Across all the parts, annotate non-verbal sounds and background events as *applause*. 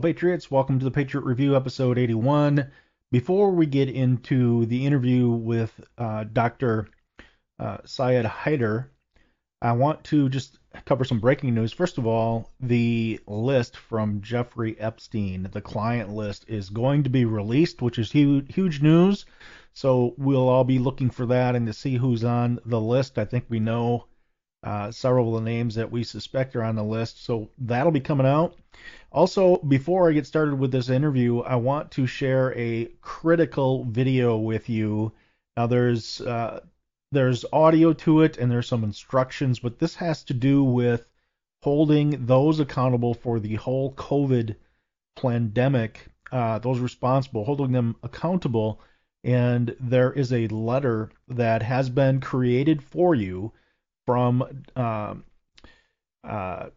Patriots. Welcome to the Patriot Review, episode 81. Before we get into the interview with uh, Dr. Uh, Syed Haider, I want to just cover some breaking news. First of all, the list from Jeffrey Epstein, the client list, is going to be released, which is huge, huge news. So we'll all be looking for that and to see who's on the list. I think we know uh, several of the names that we suspect are on the list. So that'll be coming out. Also, before I get started with this interview, I want to share a critical video with you. Now, there's uh, there's audio to it and there's some instructions, but this has to do with holding those accountable for the whole COVID pandemic, uh, those responsible, holding them accountable. And there is a letter that has been created for you from uh, uh,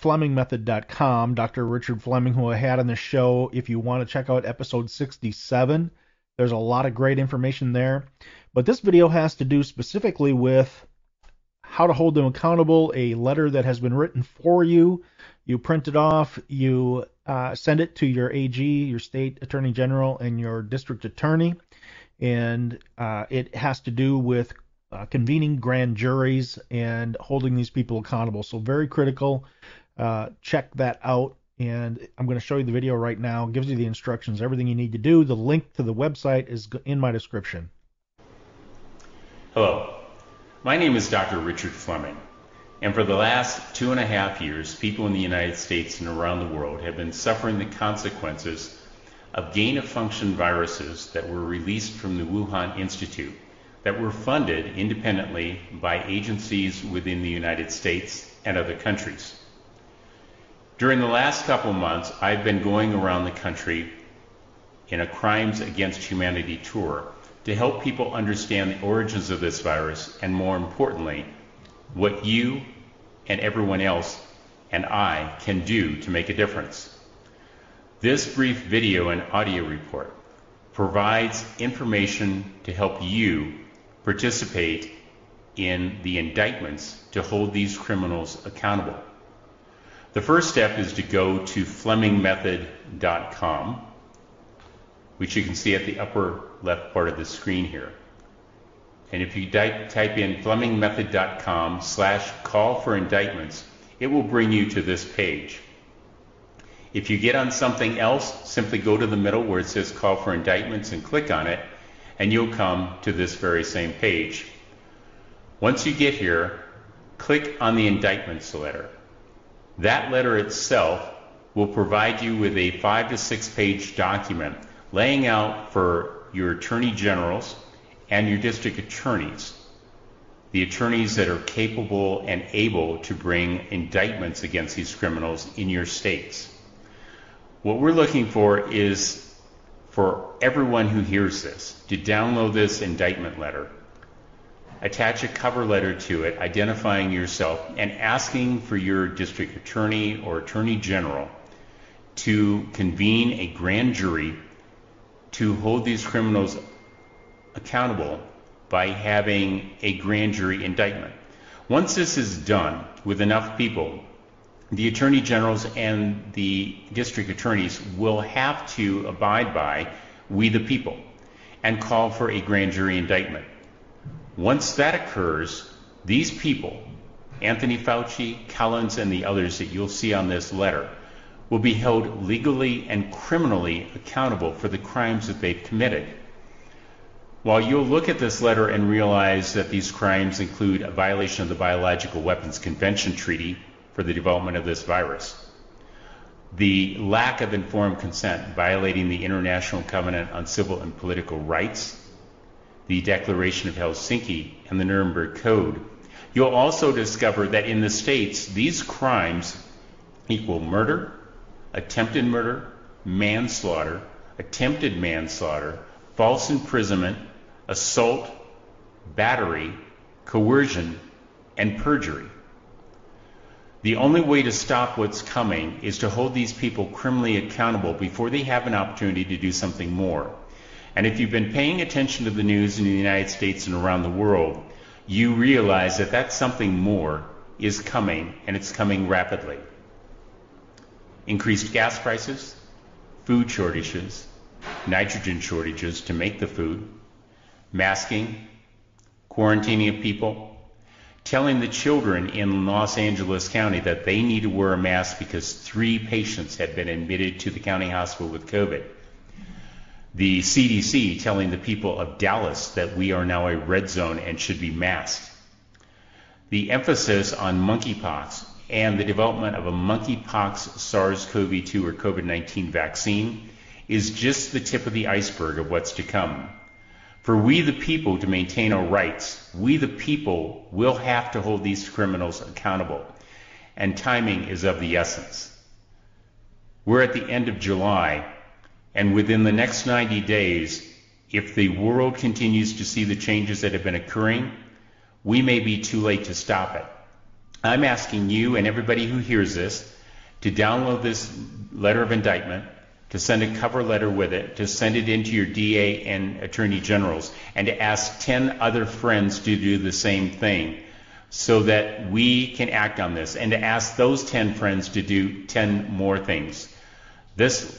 FlemingMethod.com, Dr. Richard Fleming, who I had on the show. If you want to check out episode 67, there's a lot of great information there. But this video has to do specifically with how to hold them accountable, a letter that has been written for you. You print it off, you uh, send it to your AG, your state attorney general, and your district attorney. And uh, it has to do with uh, convening grand juries and holding these people accountable. So, very critical. Uh, check that out. And I'm going to show you the video right now. It gives you the instructions, everything you need to do. The link to the website is in my description. Hello, my name is Dr. Richard Fleming, and for the last two and a half years, people in the United States and around the world have been suffering the consequences of gain of function viruses that were released from the Wuhan Institute that were funded independently by agencies within the United States and other countries. During the last couple months, I've been going around the country in a Crimes Against Humanity tour to help people understand the origins of this virus and, more importantly, what you and everyone else and I can do to make a difference. This brief video and audio report provides information to help you participate in the indictments to hold these criminals accountable. The first step is to go to FlemingMethod.com, which you can see at the upper left part of the screen here. And if you type in FlemingMethod.com slash call for indictments, it will bring you to this page. If you get on something else, simply go to the middle where it says call for indictments and click on it, and you'll come to this very same page. Once you get here, click on the indictments letter. That letter itself will provide you with a five to six page document laying out for your attorney generals and your district attorneys, the attorneys that are capable and able to bring indictments against these criminals in your states. What we're looking for is for everyone who hears this to download this indictment letter attach a cover letter to it identifying yourself and asking for your district attorney or attorney general to convene a grand jury to hold these criminals accountable by having a grand jury indictment. Once this is done with enough people, the attorney generals and the district attorneys will have to abide by we the people and call for a grand jury indictment. Once that occurs, these people, Anthony Fauci, Collins, and the others that you'll see on this letter, will be held legally and criminally accountable for the crimes that they've committed. While you'll look at this letter and realize that these crimes include a violation of the Biological Weapons Convention Treaty for the development of this virus, the lack of informed consent violating the International Covenant on Civil and Political Rights, the Declaration of Helsinki, and the Nuremberg Code. You'll also discover that in the states, these crimes equal murder, attempted murder, manslaughter, attempted manslaughter, false imprisonment, assault, battery, coercion, and perjury. The only way to stop what's coming is to hold these people criminally accountable before they have an opportunity to do something more. And if you've been paying attention to the news in the United States and around the world, you realize that that something more is coming, and it's coming rapidly. Increased gas prices, food shortages, nitrogen shortages to make the food, masking, quarantining of people, telling the children in Los Angeles County that they need to wear a mask because three patients had been admitted to the county hospital with COVID. The CDC telling the people of Dallas that we are now a red zone and should be masked. The emphasis on monkeypox and the development of a monkeypox SARS-CoV-2 or COVID-19 vaccine is just the tip of the iceberg of what's to come. For we the people to maintain our rights, we the people will have to hold these criminals accountable. And timing is of the essence. We're at the end of July, and within the next 90 days, if the world continues to see the changes that have been occurring, we may be too late to stop it. I'm asking you and everybody who hears this to download this letter of indictment, to send a cover letter with it, to send it into your DA and Attorney Generals, and to ask 10 other friends to do the same thing so that we can act on this, and to ask those 10 friends to do 10 more things. This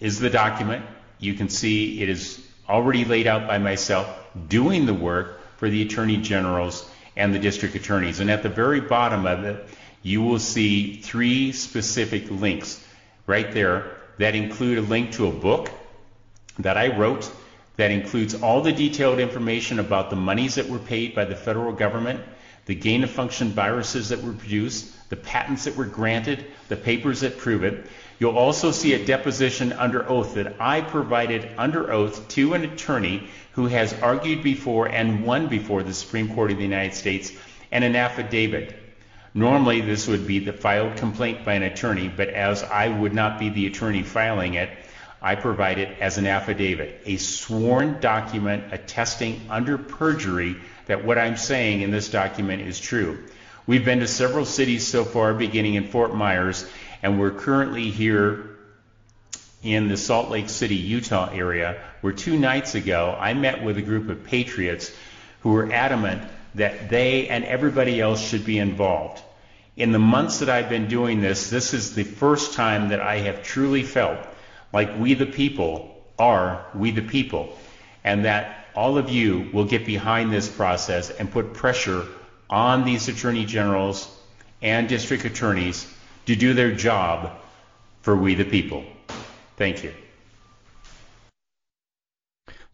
is the document. You can see it is already laid out by myself doing the work for the Attorney Generals and the District Attorneys. And at the very bottom of it, you will see three specific links right there that include a link to a book that I wrote that includes all the detailed information about the monies that were paid by the federal government, the gain of function viruses that were produced, the patents that were granted, the papers that prove it. You'll also see a deposition under oath that I provided under oath to an attorney who has argued before and won before the Supreme Court of the United States and an affidavit Normally, this would be the filed complaint by an attorney, but as I would not be the attorney filing it, I provide it as an affidavit, a sworn document attesting under perjury that what I'm saying in this document is true. We've been to several cities so far, beginning in Fort Myers, and we're currently here in the Salt Lake City, Utah area, where two nights ago I met with a group of patriots who were adamant that they and everybody else should be involved. In the months that I've been doing this, this is the first time that I have truly felt like we the people are we the people, and that all of you will get behind this process and put pressure on these attorney generals and district attorneys to do their job for we the people. Thank you.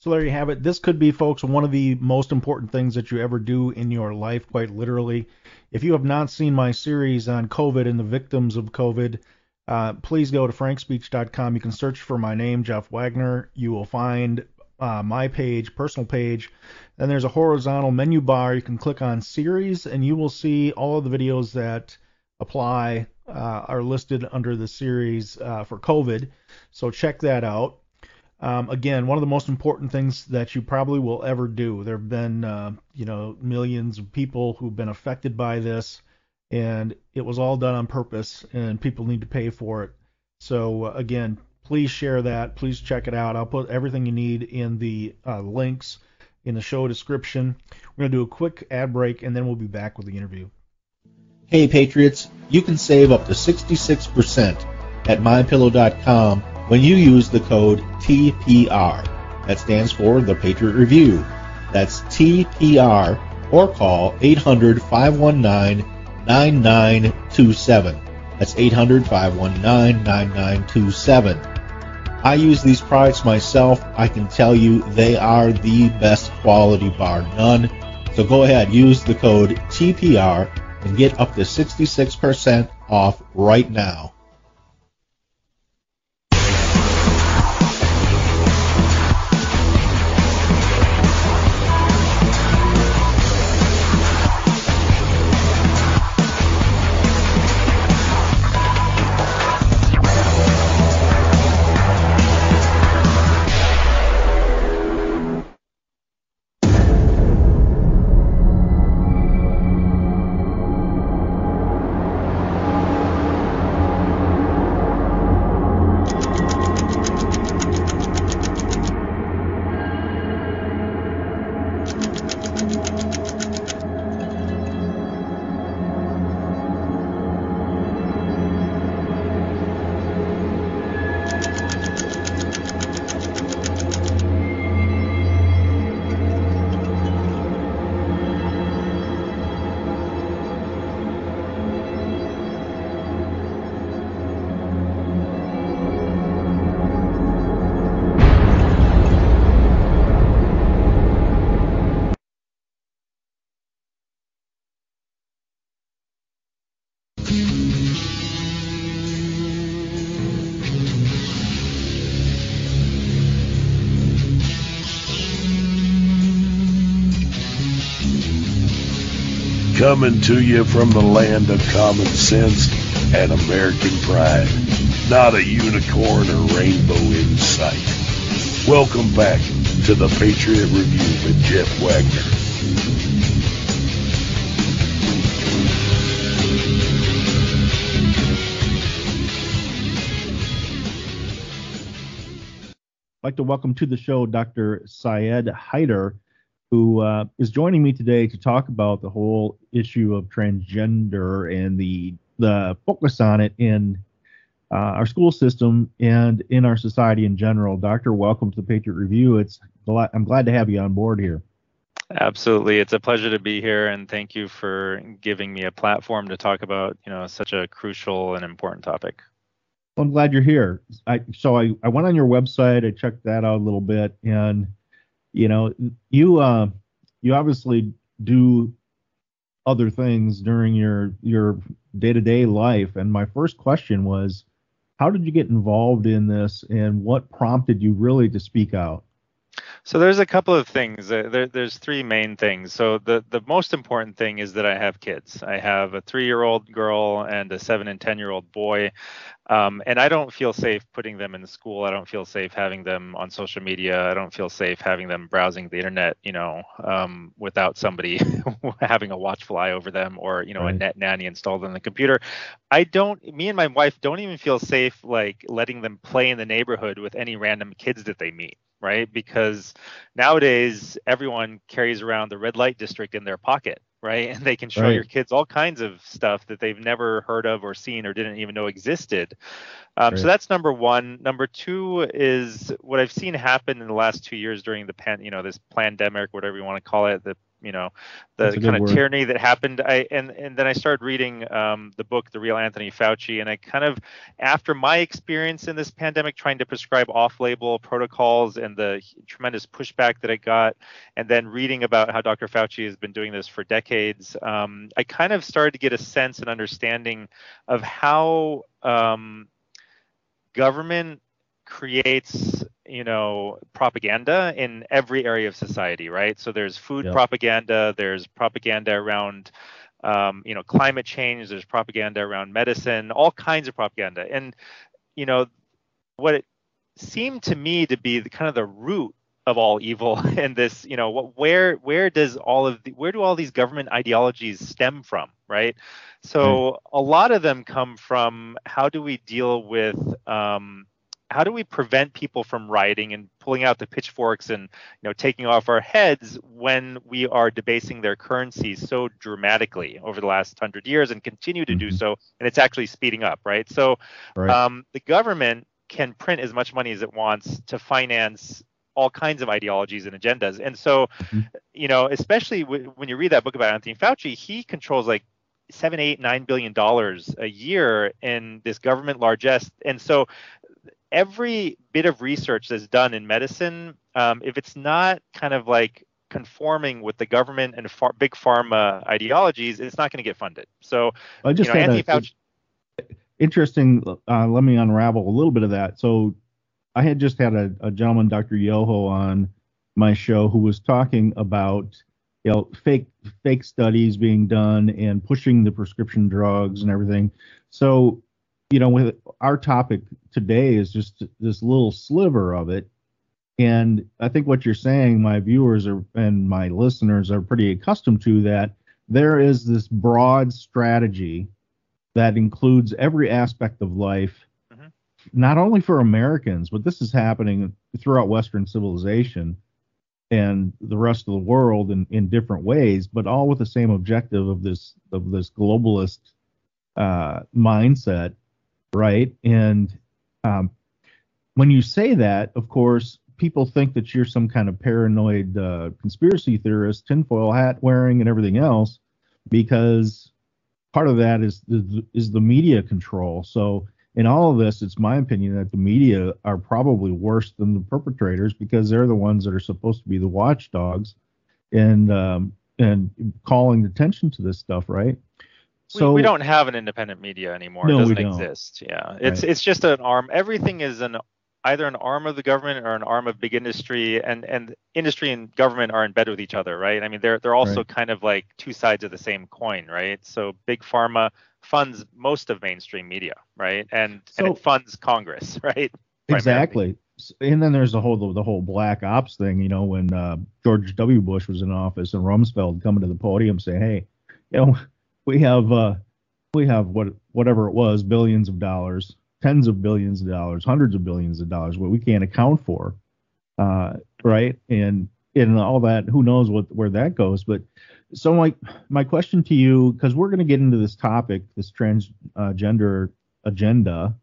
So there you have it. This could be, folks, one of the most important things that you ever do in your life, quite literally. If you have not seen my series on COVID and the victims of COVID, uh, please go to frankspeech.com. You can search for my name, Jeff Wagner. You will find uh, my page, personal page. Then there's a horizontal menu bar. You can click on series, and you will see all of the videos that apply uh, are listed under the series uh, for COVID. So check that out. Um, again, one of the most important things that you probably will ever do. There have been, uh, you know, millions of people who've been affected by this, and it was all done on purpose, and people need to pay for it. So uh, again, please share that. Please check it out. I'll put everything you need in the uh, links in the show description. We're to do a quick ad break, and then we'll be back with the interview. Hey, Patriots, you can save up to 66% at mypillow.com when you use the code TPR. That stands for the Patriot Review. That's TPR or call 800 519 9927. That's 800 519 9927. I use these products myself. I can tell you they are the best quality bar none. So go ahead, use the code TPR and get up to 66% off right now. Coming to you from the land of common sense and American pride. Not a unicorn or rainbow in sight. Welcome back to the Patriot Review with Jeff Wagner. I'd like to welcome to the show Dr. Syed Haider, who uh, is joining me today to talk about the whole issue of transgender and the the focus on it in uh, our school system and in our society in general. Doctor, welcome to the Patriot Review. It's I'm glad to have you on board here. Absolutely, it's a pleasure to be here, and thank you for giving me a platform to talk about you know such a crucial and important topic. Well, I'm glad you're here. I so I, I went on your website, I checked that out a little bit, and you know, you uh, you obviously do other things during your your day-to-day life and my first question was how did you get involved in this and what prompted you really to speak out so there's a couple of things. Uh, there, there's three main things. So the the most important thing is that I have kids. I have a three-year-old girl and a seven and ten-year-old boy, um, and I don't feel safe putting them in school. I don't feel safe having them on social media. I don't feel safe having them browsing the internet, you know, um, without somebody *laughs* having a watchful eye over them or you know right. a net nanny installed on the computer. I don't. Me and my wife don't even feel safe like letting them play in the neighborhood with any random kids that they meet right? Because nowadays everyone carries around the red light district in their pocket, right? And they can show right. your kids all kinds of stuff that they've never heard of or seen or didn't even know existed. Um, right. So that's number one. Number two is what I've seen happen in the last two years during the pan, you know, this pandemic, whatever you want to call it, the you know the kind of word. tyranny that happened i and and then i started reading um, the book the real anthony fauci and i kind of after my experience in this pandemic trying to prescribe off-label protocols and the tremendous pushback that i got and then reading about how dr fauci has been doing this for decades um, i kind of started to get a sense and understanding of how um, government creates you know propaganda in every area of society right? So there's food propaganda there's propaganda around um, you know climate change there's propaganda around medicine all kinds of propaganda. And you know what it seemed to me to be the kind of the root of all evil *laughs* and this you know what where where does all of the where do all these government ideologies stem from right? So mm. a lot of them come from how do we deal with um, how do we prevent people from rioting and pulling out the pitchforks and you know taking off our heads when we are debasing their currency so dramatically over the last hundred years and continue to mm-hmm. do so and it's actually speeding up right so right. Um, the government can print as much money as it wants to finance all kinds of ideologies and agendas and so mm-hmm. you know especially w- when you read that book about anthony fauci he controls like seven, eight, nine billion dollars a year in this government largesse. And so every bit of research that's done in medicine, um, if it's not kind of like conforming with the government and far, big pharma ideologies, it's not going to get funded. So, I just you know, Anthony Fauci. Interesting. Uh, let me unravel a little bit of that. So, I had just had a, a gentleman, Dr. Yoho, on my show who was talking about you know fake fake studies being done and pushing the prescription drugs and everything. So you know, with our topic today is just this little sliver of it. And I think what you're saying, my viewers are and my listeners are pretty accustomed to that there is this broad strategy that includes every aspect of life, mm-hmm. not only for Americans, but this is happening throughout Western civilization and the rest of the world in, in different ways, but all with the same objective of this of this globalist uh, mindset right? And um, when you say that, of course, people think that you're some kind of paranoid uh, conspiracy theorist, tinfoil hat wearing, and everything else, because part of that is the, is the media control. So in all of this, it's my opinion that the media are probably worse than the perpetrators because they're the ones that are supposed to be the watchdogs and um, and calling attention to this stuff, right? So we, we, don't have an independent media anymore. No, it doesn't exist. Yeah. It's right. it's just an arm. Everything is an either an arm of the government or an arm of big industry, and and industry and government are in bed with each other, right? I mean, they're they're also Right. kind of like two sides of the same coin, right? So big pharma funds most of mainstream media, right? And So- and it funds Congress, *laughs* right? Exactly. And then there's the whole the whole black ops thing, you know, when uh, George W. Bush was in office and Rumsfeld coming to the podium saying, "Hey, you know, we have uh, we have what whatever it was, billions of dollars, tens of billions of dollars, hundreds of billions of dollars, what we can't account for, uh, right? And and all that, who knows what where that goes? But so my my question to you, because we're going to get into this topic, this transgender agenda,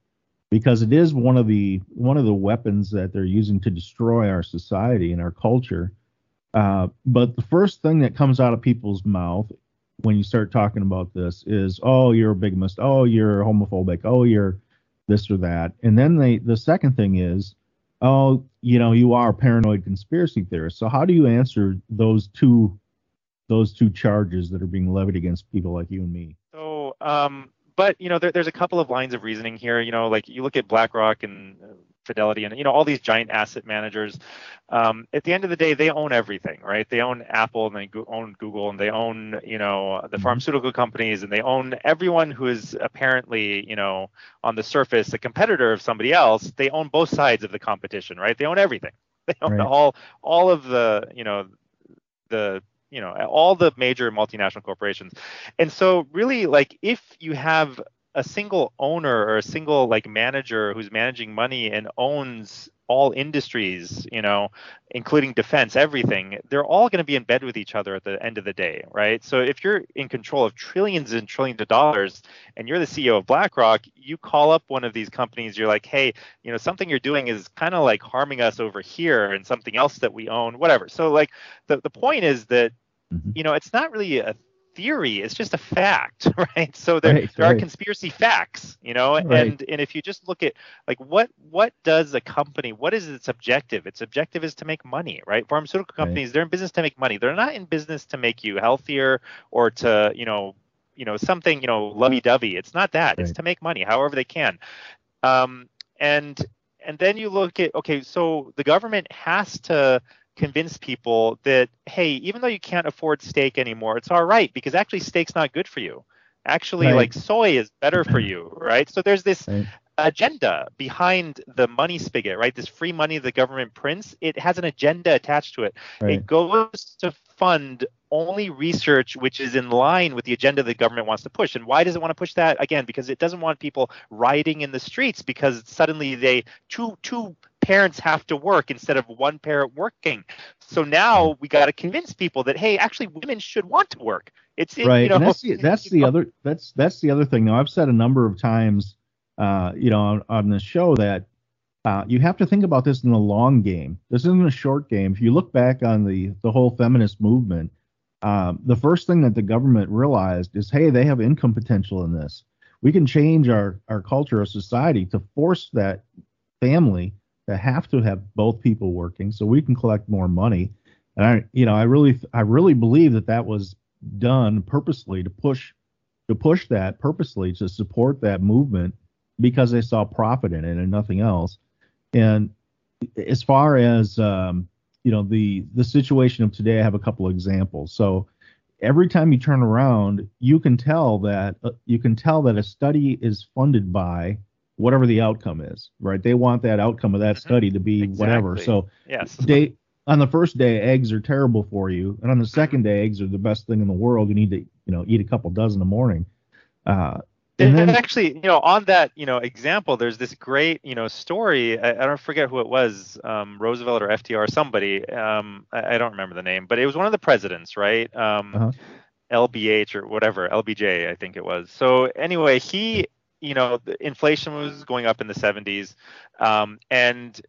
because it is one of the one of the weapons that they're using to destroy our society and our culture. Uh, but the first thing that comes out of people's mouth when you start talking about this is, "Oh, you're a bigamist. Oh, you're homophobic. Oh, you're this or that." And then they the second thing is, "Oh, you know, you are a paranoid conspiracy theorist." So how do you answer those two those two charges that are being levied against people like you and me? So, um, but you know, there, there's a couple of lines of reasoning here. You know, like you look at BlackRock and uh, Fidelity, and you know all these giant asset managers. Um, at the end of the day, they own everything, right? They own Apple, and they go- own Google, and they own you know the Mhm. pharmaceutical companies, and they own everyone who is apparently you know on the surface a competitor of somebody else. They own both sides of the competition, right? They own everything. *laughs* They own Right. all all of the you know the you know all the major multinational corporations and so really like if you have a single owner or a single like manager who's managing money and owns all industries you know including defense everything they're all going to be in bed with each other at the end of the day right so if you're in control of trillions and trillions of dollars and you're the ceo of blackrock you call up one of these companies you're like hey you know something you're doing is kind of like harming us over here and something else that we own whatever so like the, the point is that Mhm. you know it's not really a theory it's just a fact *laughs* right? So there, Right, there are conspiracy facts you know Right. and and if you just look at like what what does a company what is its objective? Its objective is to make money right? Pharmaceutical Right. companies they're in business to make money. They're not in business to make you healthier or to you know you know something you know lovey-dovey. It's not that. It's to make money however they can. Um and and then you look at okay so the government has to convince people that hey even though you can't afford steak anymore it's all right because actually steak's not good for you actually Right. like soy is better for *laughs* you right so there's this Right. agenda behind the money spigot right this free money the government prints it has an agenda attached to it Right. it goes to fund only research which is in line with the agenda the government wants to push. And why does it want to push that? Again, because it doesn't want people rioting in the streets because suddenly they two two parents have to work instead of one parent working. So now we got to convince people that hey, actually women should want to work. It's in, right you know, that's the that's the other that's that's the other thing now i've said a number of times uh you know on, on this show that uh, you have to think about this in the long game this isn't a short game if you look back on the the whole feminist movement um, the first thing that the government realized is hey they have income potential in this we can change our our culture our society to force that family to have to have both people working so we can collect more money. And i you know i really i really believe that that was done purposely to push to push that purposely to support that movement because they saw profit in it and nothing else. And as far as um, you know the the situation of today i have a couple of examples. So every time you turn around you can tell that uh, you can tell that a study is funded by whatever the outcome is right they want that outcome of that Mhm. study to be whatever so yes. day on the first day eggs are terrible for you and on the second day eggs are the best thing in the world you need to you know eat a couple dozen a morning uh, and And then actually, you know, on that, you know, example, there's this great, you know, story. I, I don't forget who it was, um, Roosevelt or FDR, somebody. Um, I, I don't remember the name, but it was one of the presidents, right? Um, Uh-huh. LBH or whatever, LBJ, I think it was. So anyway, he, you know, the inflation was going up in the 70s, um, and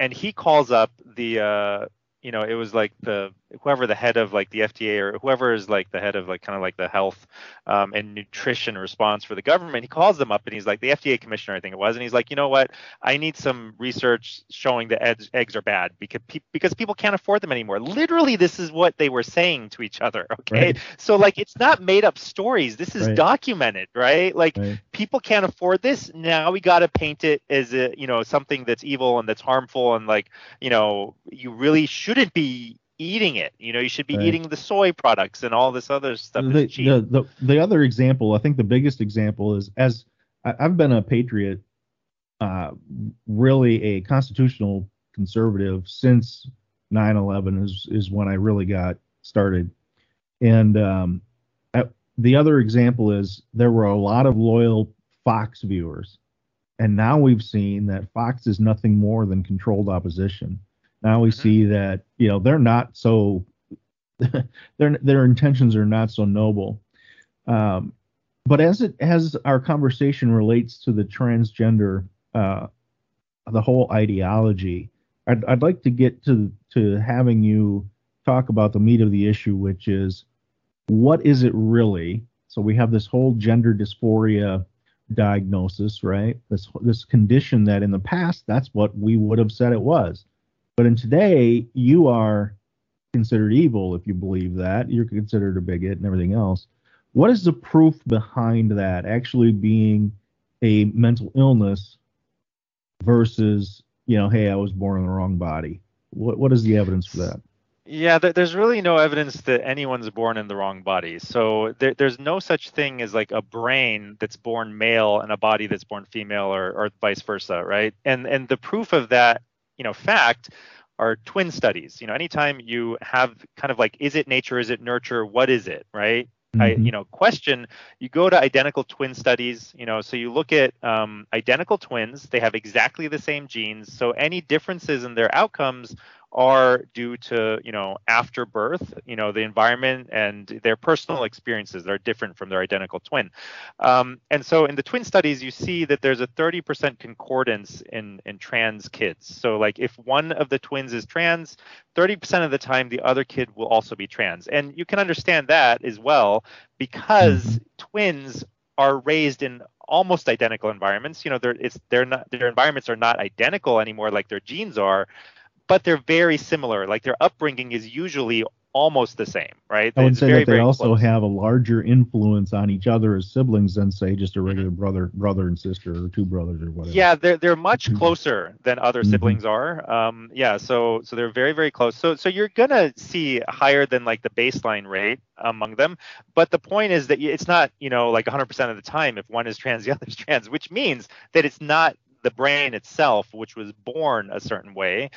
and he calls up the, uh, you know, it was like the whoever the head of like the FDA or whoever is like the head of like kind of like the health um, and nutrition response for the government. He calls them up and he's like the FDA commissioner, I think it was, and he's like, you know what? I need some research showing that eggs, eggs are bad because pe- because people can't afford them anymore. Literally, this is what they were saying to each other. *laughs* Okay, Right. so like it's not made up stories. This is Right. documented, right? Like Right. people can't afford this. Now we got to paint it as a you know something that's evil and that's harmful and like you know you really shouldn't be eating it. You know you should be Right. eating the soy products and all this other stuff the, that's cheap. the, the the other example, I think the biggest example is as I, I've been a patriot, uh, really a constitutional conservative since 9/11 is is when I really got started, and um, uh, the other example is there were a lot of loyal Fox viewers, and now we've seen that Fox is nothing more than controlled opposition. Now we Mhm. see that you know they're not so *laughs* their their intentions are not so noble. Um, but as it as our conversation relates to the transgender, uh, the whole ideology, I'd, I'd like to get to to having you talk about the meat of the issue, which is what is it really? So we have this whole gender dysphoria diagnosis, right? This this condition that in the past that's what we would have said it was, but in today you are considered evil if you believe that. You're considered a bigot and everything else. What is the proof behind that actually being a mental illness versus, you know, hey, I was born in the wrong body? What what is the evidence for that? Yeah, there, there's really no evidence that anyone's born in the wrong body. So there, there's no such thing as like a brain that's born male and a body that's born female, or, or vice versa, right? And and the proof of that, you know, fact are twin studies. You know, anytime you have kind of like, is it nature, is it nurture, what is it, right? I, Mhm. you know, question, you go to identical twin studies, you know, so you look at um, identical twins, they have exactly the same genes. So any differences in their outcomes are due to, you know, after birth, you know, the environment and their personal experiences that are different from their identical twin. Um, and so in the twin studies, you see that there's a 30% concordance in, in trans kids. So like if one of the twins is trans, 30% of the time the other kid will also be trans. And you can understand that as well because twins are raised in almost identical environments. You know, they're it's they're not their environments are not identical anymore like their genes are, but they're very similar. Like their upbringing is usually almost the same, right? I would It's say very, that they also close. have a larger influence on each other as siblings than say just a regular brother brother and sister or two brothers or whatever. Yeah, they're they're much Mhm. closer than other Mhm. siblings are. Um, yeah, so so they're very very close. So so you're gonna see higher than like the baseline rate among them. But the point is that it's not you know like 100% of the time if one is trans the other's trans, which means that it's not the brain itself which was born a certain way.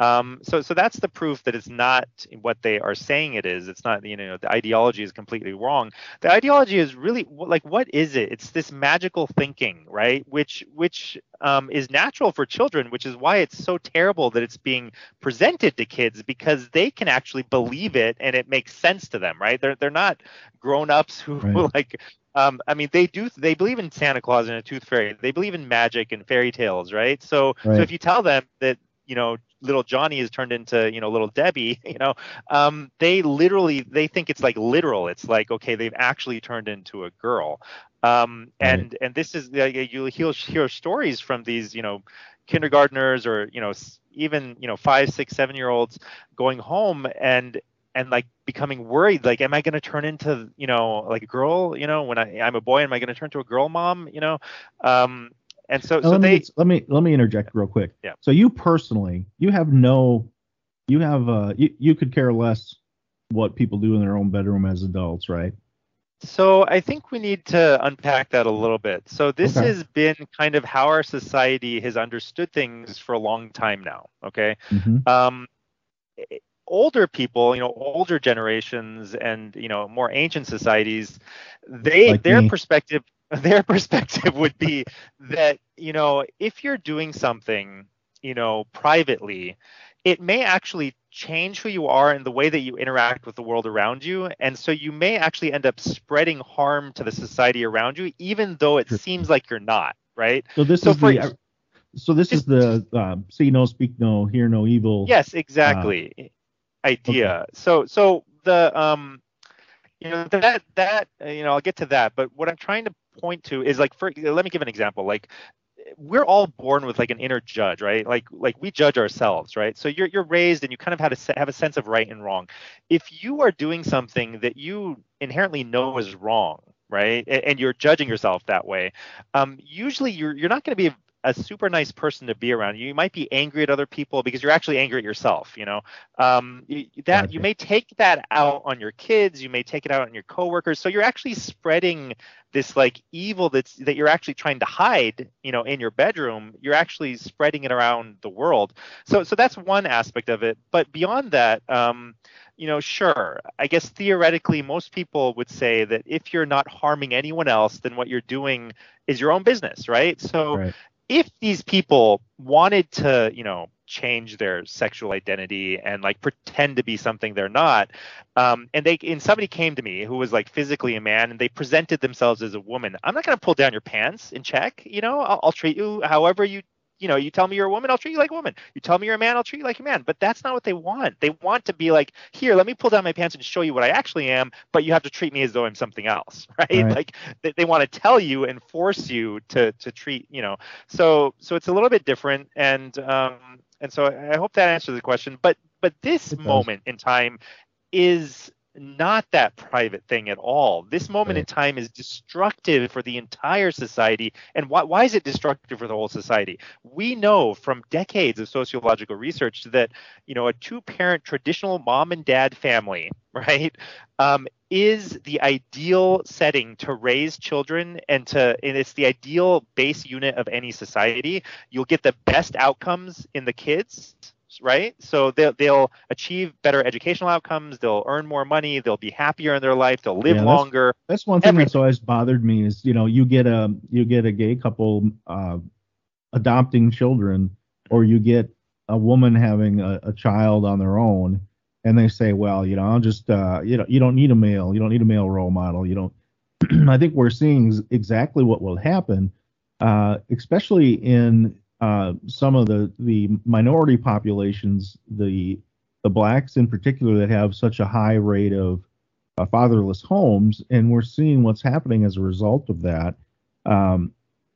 Um, so so that's the proof that it's not what they are saying it is. It's not you know the ideology is completely wrong the ideology is really like what is it it's this magical thinking right which which um, is natural for children which is why it's so terrible that it's being presented to kids because they can actually believe it and it makes sense to them right they're they're not grown-ups who Right. *laughs* like um, I mean, they do. They believe in Santa Claus and a tooth fairy. They believe in magic and fairy tales, right? So, so if you tell them that you know little Johnny is turned into you know little Debbie, *laughs* you know, um, they literally they think it's like literal. It's like okay, they've actually turned into a girl. Um, and and this is like, you'll hear, hear stories from these you know kindergartners or you know even you know five, six, seven year olds going home and and like becoming worried like am i going to turn into you know like a girl you know when I, i'm a boy am i going to turn to a girl mom you know um and so Now, so let they me let me let me interject real quick. Yeah. So you personally, you have no, you have uh, you, you could care less what people do in their own bedroom as adults, right? So I think we need to unpack that a little bit. So this Okay. has been kind of how our society has understood things for a long time now. Okay. Mm-hmm. Um, older people, you know, older generations and you know more ancient societies, they Like their me. perspective *laughs* their perspective would be that you know if you're doing something you know privately it may actually change who you are and the way that you interact with the world around you and so you may actually end up spreading harm to the society around you even though it Sure. seems like you're not right So this So is for- the. uh, so this is the uh, see no, speak no, hear no evil. yes exactly idea. Okay. So so the um you know that that you know I'll get to that, but what I'm trying to point to is like for let me give an example. Like we're all born with like an inner judge, right? Like like we judge ourselves, right? So you're you're raised and you kind of have to have a sense of right and wrong. If you are doing something that you inherently know is wrong, right, and you're judging yourself that way, um, usually you're you're not going to be a super nice person to be around. You might be angry at other people because you're actually angry at yourself. You know, um, that okay. you may take that out on your kids. You may take it out on your coworkers. So you're actually spreading this like evil that's that you're actually trying to hide. You know, in your bedroom, you're actually spreading it around the world. So so that's one aspect of it. But beyond that, um, you know, sure. I guess theoretically, most people would say that if you're not harming anyone else, then what you're doing is your own business, right? So right if these people wanted to, you know, change their sexual identity and like pretend to be something they're not, um, and they and somebody came to me who was like physically a man and they presented themselves as a woman, I'm not gonna pull down your pants and check. You know, I'll, I'll treat you however you you know, you tell me you're a woman, I'll treat you like a woman. You tell me you're a man, I'll treat you like a man. But that's not what they want. They want to be like, here, let me pull down my pants and show you what I actually am, but you have to treat me as though I'm something else, *laughs* right? right. Like they, they want to tell you and force you to to treat, you know. So so it's a little bit different, and um and so I hope that answers the question. But but this moment in time is not that private thing at all. This moment right. in time is destructive for the entire society. And why, why is it destructive for the whole society? We know from decades of sociological research that, you know, a two parent traditional mom and dad family, *laughs* right, um, is the ideal setting to raise children and to and it's the ideal base unit of any society. You'll get the best outcomes in the kids right? So they'll, they'll achieve better educational outcomes. They'll earn more money. They'll be happier in their life. They'll live yeah, longer. That's one thing Everything. that's always bothered me is you know you get a you get a gay couple uh, adopting children, or you get a woman having a, a, child on their own, and they say, well, you know, I'll just uh, you know you don't need a male, you don't need a male role model, you don't. *clears throat* I think we're seeing exactly what will happen, uh, especially in uh, some of the the minority populations, the the blacks in particular, that have such a high rate of uh, fatherless homes, and we're seeing what's happening as a result of that. Um,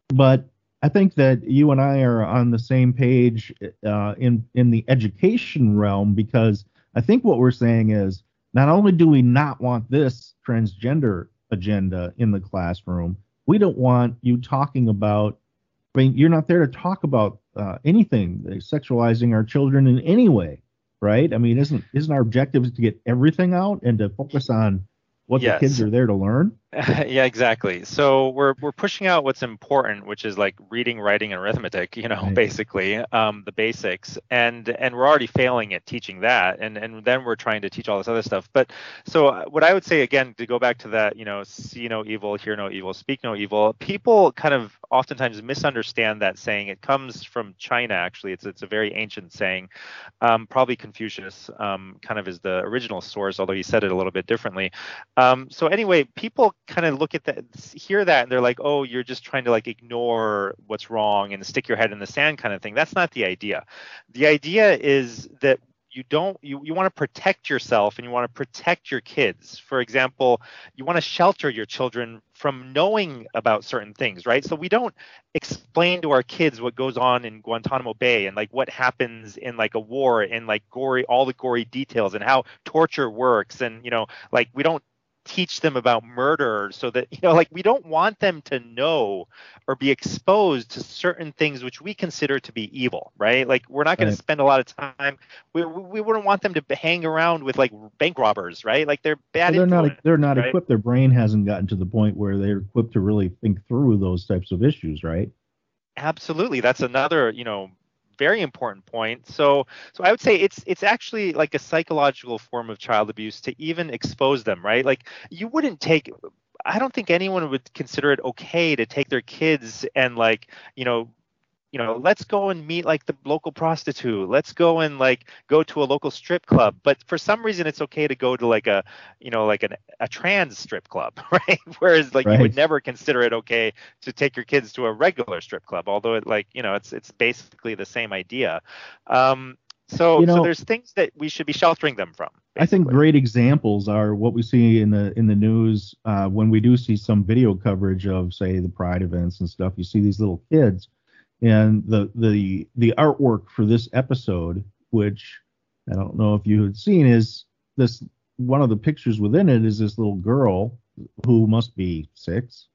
but I think that you and I are on the same page uh, in in the education realm because I think what we're saying is not only do we not want this transgender agenda in the classroom, we don't want you talking about I mean, you're not there to talk about uh, anything sexualizing our children in any way, right? I mean, isn't isn't our objective to get everything out and to focus on what yes. the kids are there to learn? *laughs* yeah, exactly. So we're we're pushing out what's important, which is like reading, writing, and arithmetic. You know, right. basically um, the basics, and and we're already failing at teaching that, and and then we're trying to teach all this other stuff. But so uh, what I would say again to go back to that, you know, see no evil, hear no evil, speak no evil. People kind of oftentimes misunderstand that saying. It comes from China, actually. It's it's a very ancient saying, um, probably Confucius, um, kind of is the original source, although he said it a little bit differently. Um, so anyway, people kind of look at that, hear that, and they're like, oh, you're just trying to like ignore what's wrong and stick your head in the sand kind of thing. That's not the idea. The idea is that you don't you, you want to protect yourself and you want to protect your kids for example you want to shelter your children from knowing about certain things right so we don't explain to our kids what goes on in guantanamo bay and like what happens in like a war and like gory all the gory details and how torture works and you know like we don't teach them about murder so that you know like we don't want them to know or be exposed to certain things which we consider to be evil right like we're not going right. to spend a lot of time we, we wouldn't want them to hang around with like bank robbers right like they're bad well, they're not they're not right? equipped their brain hasn't gotten to the point where they're equipped to really think through those types of issues right absolutely that's another you know very important point. So so I would say it's it's actually like a psychological form of child abuse to even expose them, right? Like you wouldn't take I don't think anyone would consider it okay to take their kids and like, you know, you know, let's go and meet like the local prostitute. Let's go and like go to a local strip club. But for some reason, it's okay to go to like a, you know, like an, a trans strip club, *laughs* right? Whereas like right. you would never consider it okay to take your kids to a regular strip club, although it like, you know, it's it's basically the same idea. Um, So, You know- so there's things that we should be sheltering them from. I think great examples are what we see in the in the news uh, when we do see some video coverage of, say, the Pride events and stuff. You see these little kids, and the the the artwork for this episode, which I don't know if you had seen, is this one of the pictures within it is this little girl who must be six,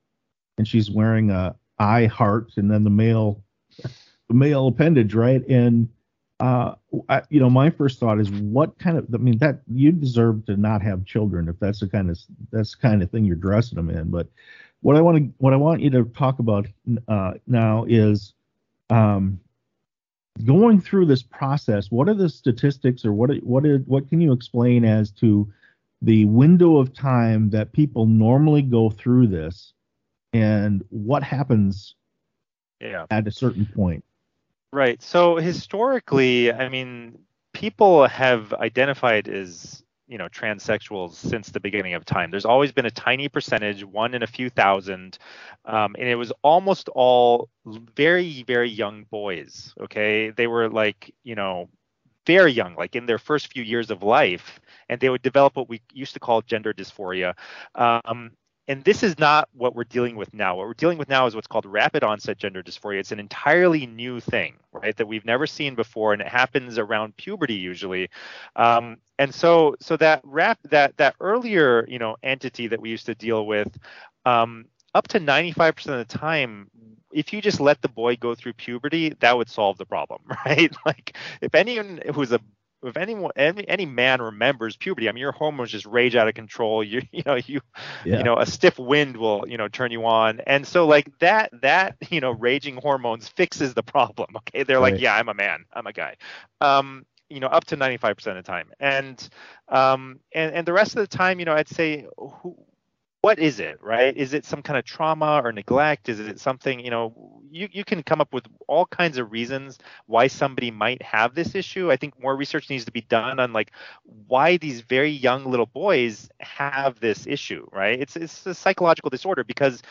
and she's wearing a I heart and then the male the male appendage, right? And uh, I, you know, my first thought is what kind of, I mean, that you deserve to not have children if that's the kind of, that's the kind of thing you're dressing them in. But what I want to, what I want you to talk about uh, now is um, going through this process. What are the statistics or what, what, what can you explain as to the window of time that people normally go through this and what happens yeah. at a certain point? Right. So historically, I mean, people have identified as you know transsexuals since the beginning of time. There's always been a tiny percentage, one in a few thousand, um, and it was almost all very very young boys. Okay, they were like you know very young, like in their first few years of life, and they would develop what we used to call gender dysphoria. Um, and this is not what we're dealing with now. What we're dealing with now is what's called rapid onset gender dysphoria. It's an entirely new thing, right, that we've never seen before, and it happens around puberty usually. Um, and so, so that rap that that earlier, you know, entity that we used to deal with, um, up to 95% of the time, if you just let the boy go through puberty, that would solve the problem, *laughs* right? Like if anyone who's a if anyone any, any man remembers puberty, I mean your hormones just rage out of control. *laughs* You you know you Yeah. you know a stiff wind will you know turn you on, and so like that that you know raging hormones fixes the problem. *laughs* Okay, they're Right. like yeah I'm a man I'm a guy. Um, you know up to 95% of the time, and um and and the rest of the time you know I'd say who what is it right? Is it some kind of trauma or neglect? Is it something you know you, you can come up with all kinds of reasons why somebody might have this issue. I think more research needs to be done on like why these very young little boys have this issue right? It's it's a psychological disorder because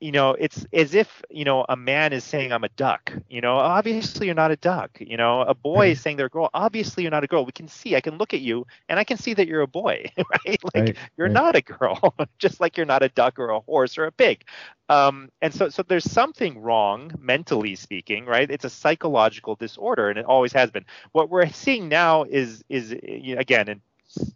you know it's as if you know a man is saying i'm a duck. You know obviously you're not a duck you know? A boy is saying they're a girl. Obviously you're not a girl. We can see i can look at you and i can see that you're a boy *laughs* right? Like Right, you're right. not a girl *laughs* just like you're not a duck or a horse or a pig. Um, and so so there's something wrong mentally speaking right? It's a psychological disorder and it always has been. What we're seeing now is is again and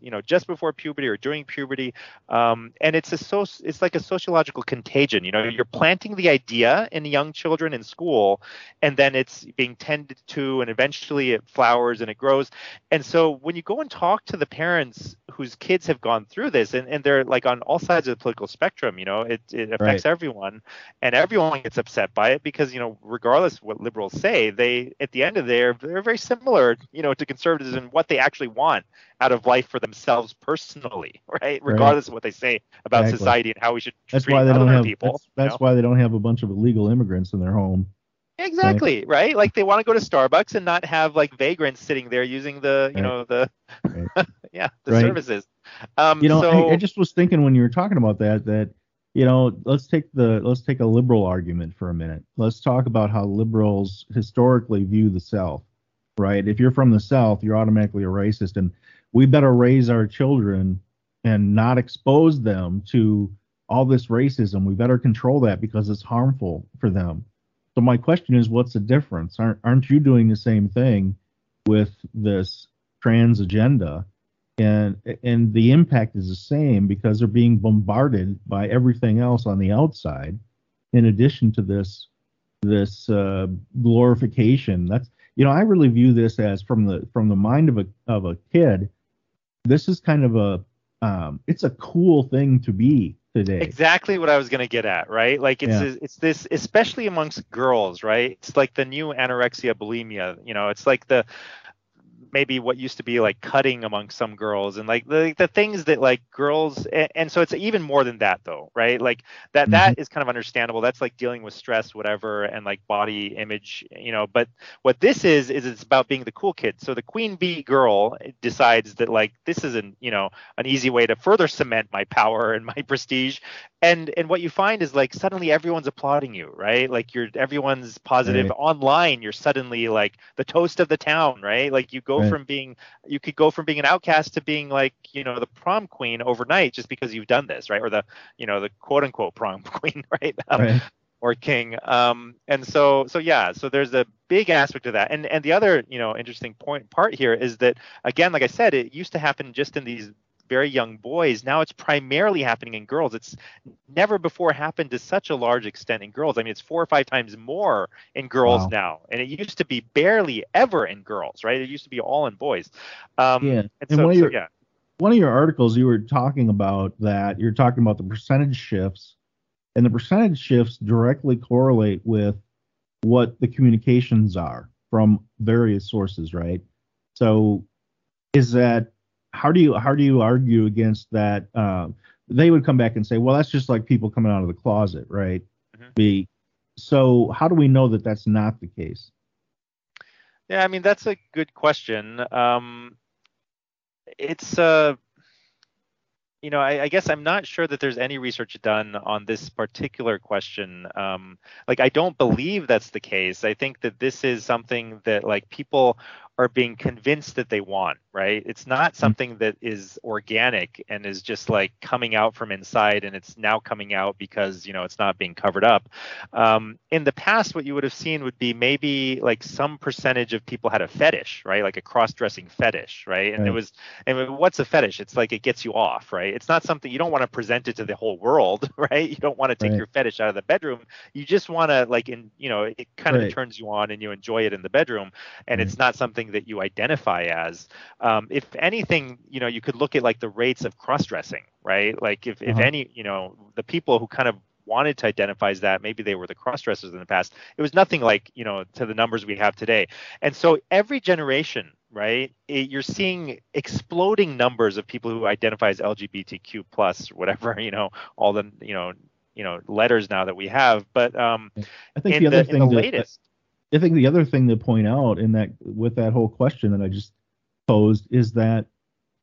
you know just before puberty or during puberty. Um, and it's a so it's like a sociological contagion you know you're planting the idea in young children in school and then it's being tended to and eventually it flowers and it grows. And so when you go and talk to the parents whose kids have gone through this and, and they're like on all sides of the political spectrum you know it, it affects everyone and everyone gets upset by it because you know regardless of what liberals say they at the end of the day are they're very similar you know to conservatives in what they actually want out of life for themselves personally *laughs* right regardless of what they say about Exactly. society and how we should That's treat why they other don't have. people that's you know? why they don't have a bunch of illegal immigrants in their home. Exactly, right? Like they want to go to Starbucks and not have like vagrants sitting there using the, you Right. know, the Right. *laughs* yeah, the Right. services. Um You know, so I, I just was thinking when you were talking about that that you know let's take the let's take a liberal argument for a minute. Let's talk about how liberals historically view the South. Right? If you're from the South, you're automatically a racist, and we better raise our children and not expose them to all this racism. We better control that because it's harmful for them. So my question is, what's the difference? Aren't aren't you doing the same thing with this trans agenda? And and the impact is the same because they're being bombarded by everything else on the outside, in addition to this this uh, glorification. That's you know I really view this as from the from the mind of a of a kid. This is kind of a um, it's a cool thing to be today. exactly what I was going to get at, right? Like it's Yeah. it's this especially amongst girls, right? It's like the new anorexia bulimia, you know, it's like the maybe what used to be like cutting among some girls and like the the things that like girls and, and so it's even more than that though right? Like that that mm-hmm. is kind of understandable. That's like dealing with stress whatever and like body image you know but what this is is it's about being the cool kid. So the queen bee girl decides that like this is an you know an easy way to further cement my power and my *laughs* prestige and and what you find is like suddenly everyone's applauding you right? Like you're everyone's positive right. online. You're suddenly like the toast of the town right? Like you go right. from being you could go from being an outcast to being like you know the prom queen overnight just because you've done this right? Or the you know the quote unquote prom *laughs* queen right, um, right. or king. Um and so so yeah so there's a big aspect of that. And and the other you know interesting point part here is that again like i said it used to happen just in these very young boys. Now it's primarily happening in girls. It's never before happened to such a large extent in girls. I mean, it's four or five times more in girls wow. now, and it used to be barely ever in girls, right? It used to be all in boys. Um, yeah, and, and so, one, of your, so, yeah. one of your articles, you were talking about that. You're talking about the percentage shifts, and the percentage shifts directly correlate with what the communications are from various sources, right? So, is that how do you how do you argue against that? Um, they would come back and say, well, that's just like people coming out of the closet, right? Mm-hmm. Be so how do we know that that's not the case? Yeah, I mean that's a good question. Um, it's uh, you know, I, I, guess I'm not sure that there's any research done on this particular question. Um, like, I don't believe that's the case. I think that this is something that like people are being convinced that they want, right? It's not mm-hmm. something that is organic and is just like coming out from inside and it's now coming out because, you know, it's not being covered up. Um, in the past, what you would have seen would be maybe like some percentage of people had a fetish, right? Like a cross dressing fetish, right? And right. it was, and what's a fetish? It's like it gets you off, right? It's not something you don't want to present it to the whole world, *laughs* right? You don't want to take right. your fetish out of the bedroom. You just want to, like, in, you know, it kind of turns you on and you enjoy it in the bedroom. And it's not something that you identify as. Um, if anything, you know, you could look at like the rates of cross dressing, right? Like if, uh-huh. if any, you know, the people who kind of wanted to identify as that maybe they were the cross dressers in the past it was nothing like you know to the numbers we have today and so every generation right it, you're seeing exploding numbers of people who identify as lgbtq plus whatever *laughs* you know all the you know you know letters now that we have but um i think the other the, thing the latest I think the other thing to point out in that with that whole question that I just posed is that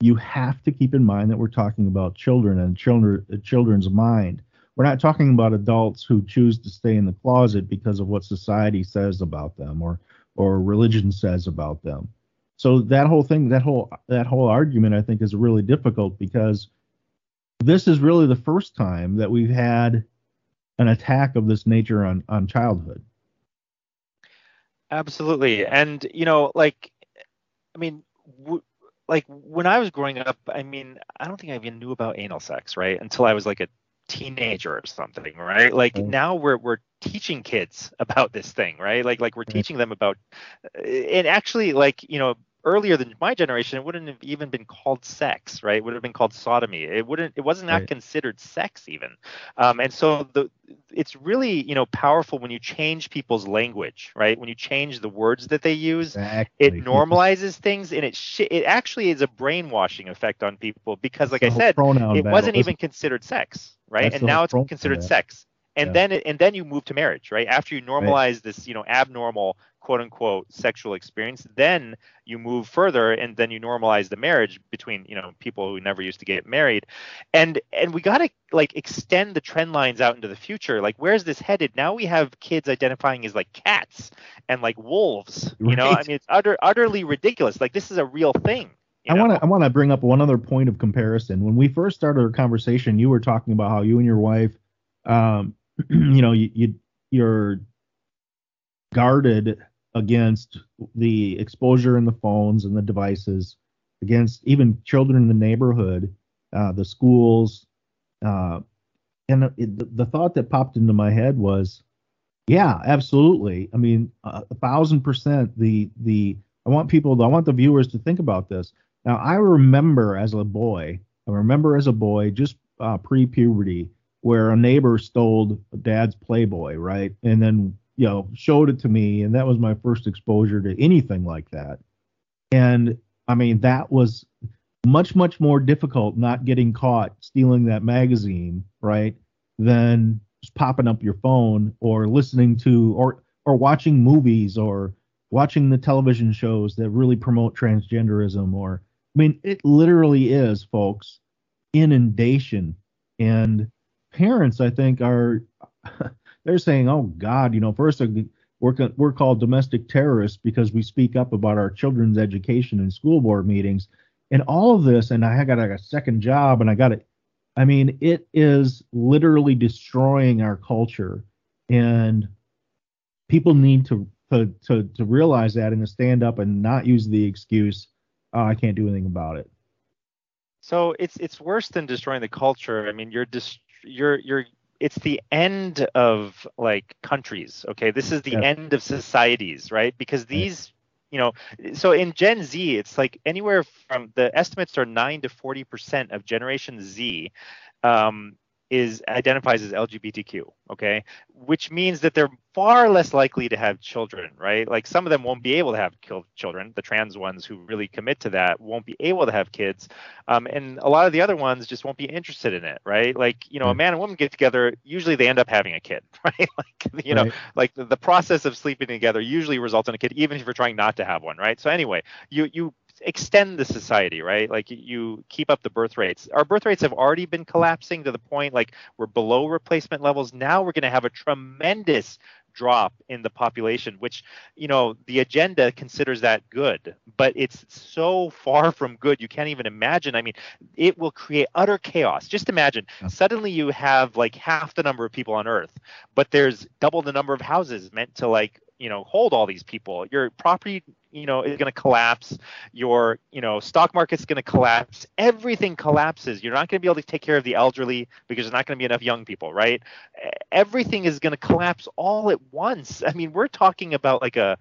you have to keep in mind that we're talking about children and children children's mind. We're not talking about adults who choose to stay in the closet because of what society says about them or or religion says about them. So that whole thing, that whole that whole argument, I think, is really difficult because this is really the first time that we've had an attack of this nature on on childhood. Absolutely. And, you know, like, I mean, w- like when I was growing up, I mean, I don't think I even knew about anal sex, right? Until I was like a teenager or something, right? Like mm. now we're we're teaching kids *laughs* about this thing, right? Like like we're mm. teaching them about and actually like, you know, earlier than my generation, it wouldn't have even been called sex, right? It would have been called sodomy. It wouldn't. It wasn't right. not considered sex even. Um, and so the it's really you know powerful when you change people's language, right? When you change the words that they use, exactly. it *laughs* normalizes things, and it sh- it actually is a brainwashing effect on people because, like I said, it wasn't even considered sex, right? and now it's considered sex and yeah. then and then you move to marriage right after you normalize right. this you know abnormal quote unquote sexual experience then you move further and then you normalize the marriage between you know people who never used to get married and and we got to like extend the trend lines out into the future like where's this headed now we have kids identifying as like cats and like wolves you right. know i mean it's utter, utterly ridiculous like this is a real thing I want to I want to bring up one other point of comparison. When we first started our conversation, you were talking about how you and your wife um, *clears throat* you know, you, you you're guarded against the exposure in the phones and the devices, against even children in the neighborhood, uh, the schools, uh, and it, the thought that popped into my head was, yeah, absolutely. I mean, a, a thousand percent. The the I want people, I want the viewers to think about this. Now, I remember as a boy, I remember as a boy, just uh, pre-puberty, where a neighbor stole dad's Playboy, right? And then, you know, showed it to me. And that was my first exposure to anything like that. And I mean, that was much, much more difficult not getting caught stealing that magazine, right? Than just popping up your phone or listening to or or watching movies or watching the television shows that really promote transgenderism or I mean it literally is folks inundation and parents, I think, are *laughs* they're saying, "Oh God, you know, first we're we're called domestic terrorists because we speak up about our children's education in school board meetings, and all of this, and I got like a second job, and I got it. I mean, it is literally destroying our culture, and people need to to to, to realize that and to stand up and not use the excuse, oh, "I can't do anything about it." So it's it's worse than destroying the culture. I mean, you're just you're you're it's the end of like countries okay? This is the yeah. end of societies right? Because these you know so in gen z it's like anywhere from the estimates are 9 to 40 percent of generation z um, is identifies as LGBTQ, okay? Which means that they're far less likely to have children, right? Like some of them won't be able to have children. The trans ones who really commit to that won't be able to have kids, um, and a lot of the other ones just won't be interested in it, right? Like you know, a hmm. man and woman get together, usually they end up having a kid, *laughs* right? like you know, right. like the, the process of sleeping together usually results in a kid, even if you're trying not to have one, right? So anyway, you you extend the society, right? Like you keep up the birth rates. Our birth rates have already been collapsing to the point like we're below replacement levels. Now we're going to have a tremendous drop in the population, which, you know, the agenda considers that good, but it's so far *laughs* from good. You can't even imagine. I mean, it will create utter chaos. Just imagine suddenly you have like half the number of people on earth, but there's double the number of houses meant to like you know hold all these people your property you know is going to collapse your you know stock market's going to collapse everything collapses you're not going to be able to take care of the elderly because there's not going to be enough young people right everything is going to collapse all at once i mean we're talking about like a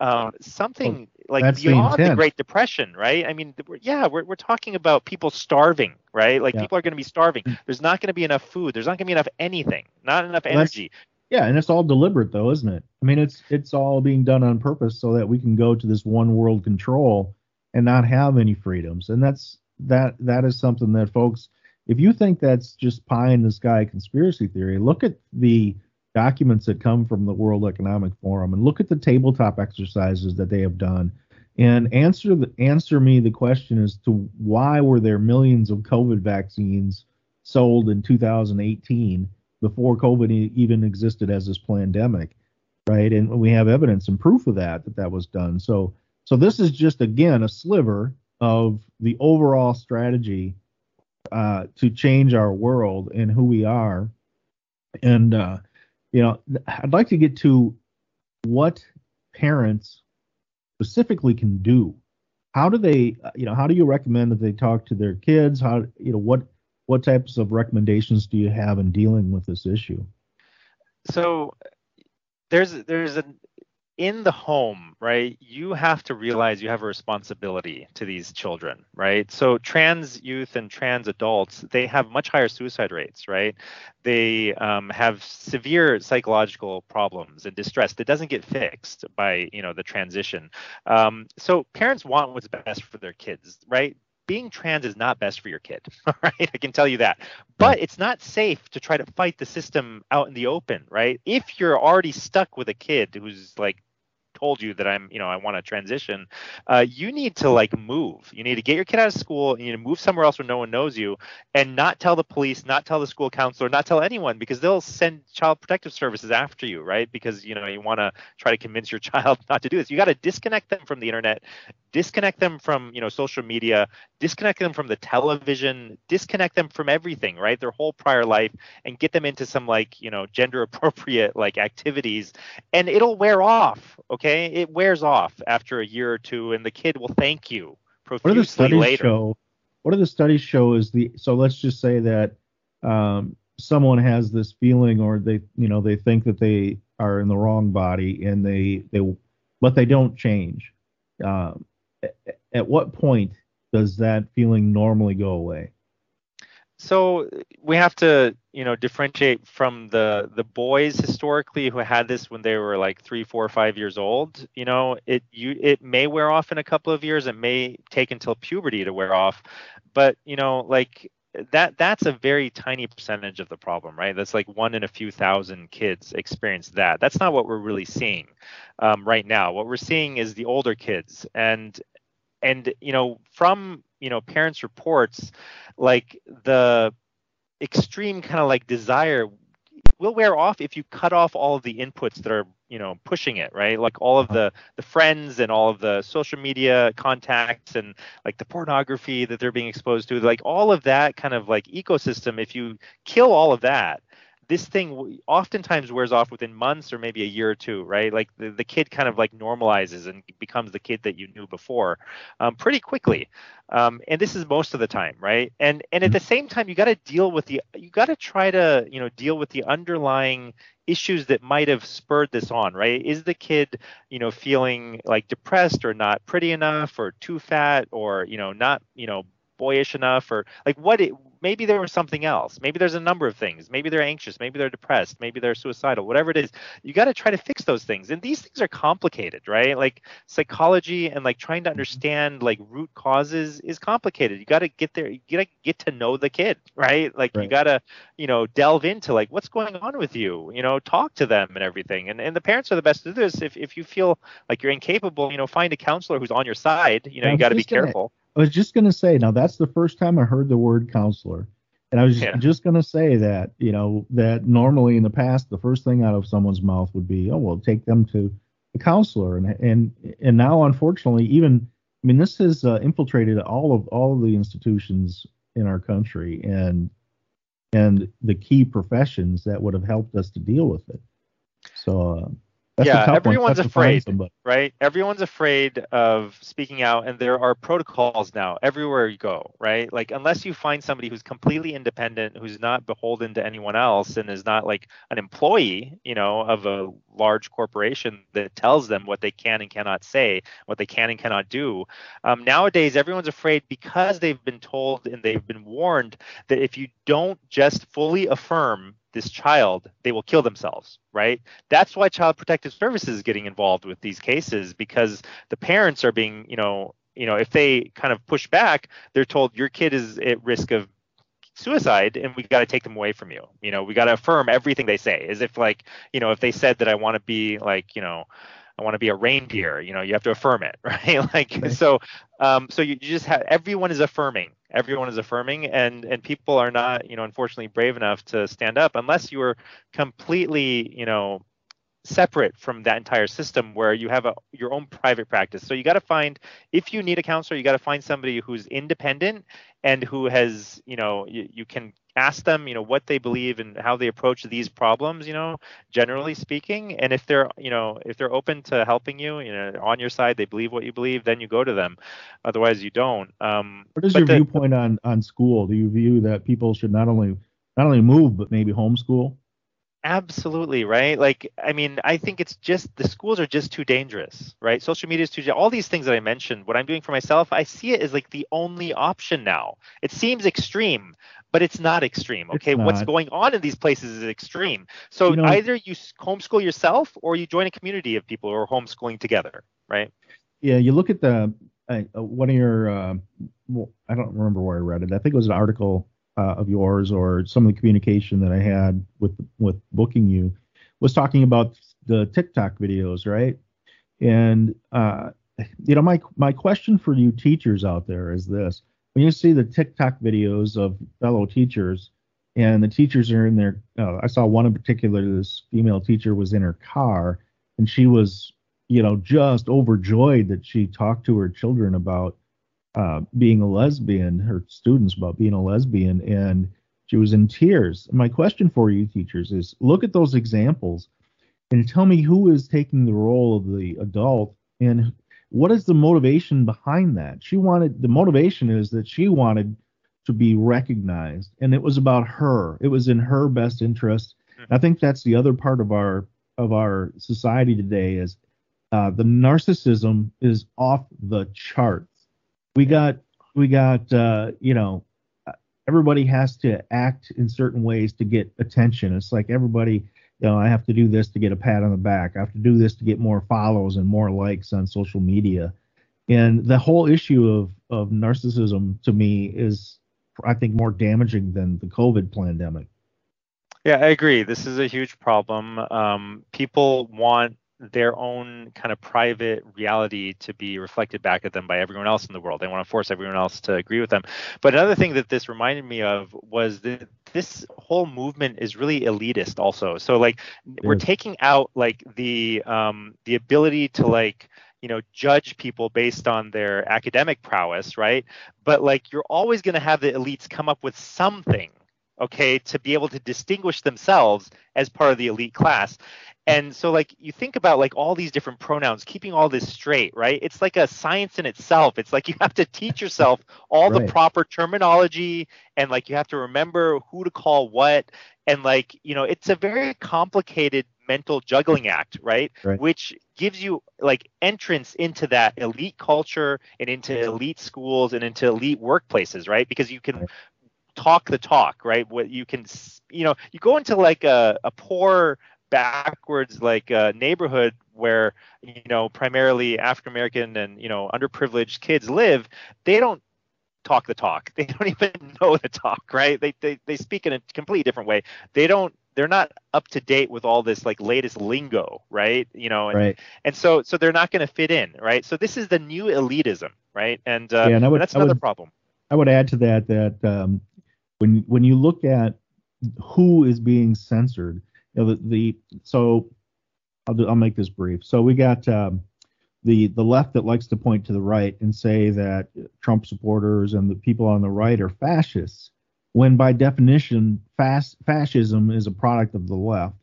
uh, something well, like beyond the, the, Great Depression, right? I mean, we're, yeah, we're, we're talking about people starving, right? Like yeah. people are going to be starving. Mm. There's not going to be enough food. There's not going to be enough anything. Not enough well, energy. Yeah, and it's all deliberate though, isn't it? I mean, it's it's all being done on purpose so that we can go to this one world control and not have any freedoms. And that's that that is something that folks if you think that's just pie in the sky conspiracy theory, look at the documents that come from the World Economic Forum and look at the tabletop exercises that they have done and answer the answer me the question as to why were there millions of COVID vaccines sold in 2018 before COVID even existed as this pandemic, right? And we have evidence and proof of that that that was done. So so this is just again a sliver of the overall strategy uh, to change our world and who we are. And uh, you know, I'd like to get to what parents specifically can do. How do they, you know, how do you recommend that they talk to their kids? How, you know, what what types of recommendations do you have in dealing with this issue? So there's there's an in the home, right, you have to realize you have a responsibility to these children, right? So trans youth and trans adults, they have much higher suicide rates, right? They um, have severe psychological problems and distress that doesn't get fixed by, you know, the transition. Um, so parents want what's best for their kids, right? Being trans is not best for your kid. *laughs* All right, I can tell you that. But it's not safe to try to fight the system out in the open, right? If you're already stuck with a kid who's like told you that I'm, you know, I want to transition, uh, you need to like move. You need to get your kid out of school. You need to move somewhere else where no one knows you, and not tell the police, not tell the school counselor, not tell anyone because they'll send child protective services after you, right? Because you know you want to try to convince your *laughs* child not to do this. You got to disconnect them from the internet, disconnect them from you know social media, disconnect them from the television, disconnect them from everything, right? Their whole prior life, and get them into some like you know gender *laughs* appropriate like activities, and it'll wear off. Okay okay? It wears off after a year or two and the kid will thank you profusely what do the studies later. show? What do the studies show is the so let's just say that um, someone has this feeling or they you know they think that they are in the wrong body and they they but they don't change. Um, at what point does that feeling normally go away so we have to you know differentiate from the the boys historically who had this when they were like three four five years old you know it you it may wear off in a couple of years it may take until puberty to wear off but you know like that that's a very tiny percentage of the problem right? That's like one in a few thousand kids experience that. That's not what we're really seeing um, right now. What we're seeing is the older kids and and you know from you know parents reports like the extreme kind of like desire will wear off if you cut off all of the inputs that are you know pushing it right? Like all of the the friends and all of the social media contacts and like the pornography that they're being exposed to like all of that kind of like ecosystem if you kill all of that this thing oftentimes wears off within months or maybe a year or two, right? Like the, the kid kind of like normalizes and becomes the kid that you knew before um, pretty quickly. Um, and this is most of the time, right? And and at the same time, you got to deal with the you got to try to you know deal with the underlying issues that might have spurred this on, right? Is the kid, you know, feeling like depressed or not pretty enough or too fat or, you know, not, you know, boyish enough or like what it, maybe there was something else. Maybe there's a number of things. Maybe they're anxious. Maybe they're depressed. Maybe they're suicidal. Whatever it is you got to try to fix those things. And these things are complicated right? Like psychology and like trying to mm-hmm. understand like root causes is complicated. You got to get there you got to get to know the kid right? Like right. you got to you know delve into like what's going on with you you know talk to them and everything. And and the parents are the best to do this. If, if you feel like you're incapable you know find a counselor who's on your side you know you got to be careful I was just gonna say now that's the first time I heard the word counselor, and I was yeah. just gonna say that you know that normally in the past the first thing out of someone's mouth would be oh well take them to a counselor and and and now unfortunately even I mean this has uh, infiltrated all of all of the institutions in our country and and the key professions that would have helped us to deal with it. So uh, yeah, everyone's afraid, right? Everyone's afraid of speaking out, and there are protocols now everywhere you go, right? Like unless you find somebody who's completely independent, who's not beholden to anyone else, and is not like an employee, you know, of a large corporation that tells them what they can and cannot say, what they can and cannot do. Um, nowadays, everyone's afraid because they've been told and they've been warned that if you don't just fully affirm this child, they will kill themselves, right? That's why Child Protective Services is getting involved with these cases because the parents are being, you know, you know, if they kind of push back, they're told your kid is at risk of suicide and we got to take them away from you. You know, we got to affirm everything they say as if like, you know, if they said that I want to be like, you know, I want to be a reindeer. You know, you have to affirm it, *laughs* right? like right. so, um, so you just have everyone is affirming. Everyone is affirming, and and people are not, you know, unfortunately brave enough to stand up unless you are completely, you know, separate from that entire system where you have a your own private practice. So you got to find if you need a counselor, you got to find somebody who's independent and who has, you know, you, you can ask them, you know, what they believe and how they approach these problems, you know, generally speaking. And if they're, you know, if they're open to helping you, you know, on your side, they believe what you believe, then you go to them. Otherwise, you don't. Um, what is your the, viewpoint on on school? Do you view that people should not only not only move but maybe homeschool? Absolutely, right? Like, I mean, I think it's just the schools are just too dangerous, right? Social media is too, all these things that I mentioned, what I'm doing for myself, I see it as like the only option now. It seems extreme, but it's not extreme. Okay, not. what's going on in these places is extreme. So you know, either you homeschool yourself or you join a community of people who are homeschooling together, right? Yeah, you look at the uh, one of your, uh, well, I don't remember where I read it. I think it was an article uh, of yours or some of the communication that I had with with booking you was talking about the TikTok videos, right? And uh, you know, my my question for you teachers out there is this: when you see the TikTok videos of fellow teachers, and the teachers are in their, uh, I saw one in particular. This female teacher was in her car, and she was, you know, just overjoyed that she talked to her children about uh, being a lesbian, her students about being a lesbian, and she was in tears. My question for you, teachers, is look at those examples and tell me who is taking the role of the adult and what is the motivation behind that. She wanted the motivation is that she wanted to be recognized, and it was about her. It was in her best interest. Mm-hmm. I think that's the other part of our of our society today is uh, the narcissism is off the charts we got we got uh, you know everybody has to act in certain ways to get attention. It's like everybody, you know, I have to do this to get a pat on the back. I have to do this to get more follows and more likes on social media. And the whole issue of of narcissism to me is I think more damaging than the COVID pandemic. Yeah, I agree. This is a huge problem. Um, people want their own kind of private reality to be reflected back at them by everyone else in the world. They want to force everyone else to agree with them. But another thing that this reminded me of was that this whole movement is really elitist also. So like we're taking out like the um the ability to like you know judge people based on their academic prowess right but like you're always going to have the elites come up with something okay to be able to distinguish themselves as part of the elite class and so like you think about like all these different pronouns keeping all this straight right it's like a science in itself it's like you have to teach yourself all right. the proper terminology and like you have to remember who to call what and like you know it's a very complicated mental juggling act, right? right? Which gives you like entrance into that elite culture and into elite schools and into elite workplaces, right? Because you can right. talk the talk, right? What you can, you know, you go into like a, a poor backwards like uh, neighborhood where you know primarily African American and you know underprivileged kids live, they don't talk the talk. *laughs* They don't even know the talk, right? They they they speak in a completely different way. They don't they're not up to date with all this like latest lingo, right? You know, and, right. and so so they're not going to fit in, right? So this is the new elitism, right? And, uh, yeah, and, would, and that's another would, problem. I would add to that that um, when when you look at who is being censored, you know, the, the so I'll do, I'll make this brief. So we got um, the the left that likes to point to the right and say that Trump supporters and the people on the right are fascists when by definition fas- fascism is a product of the left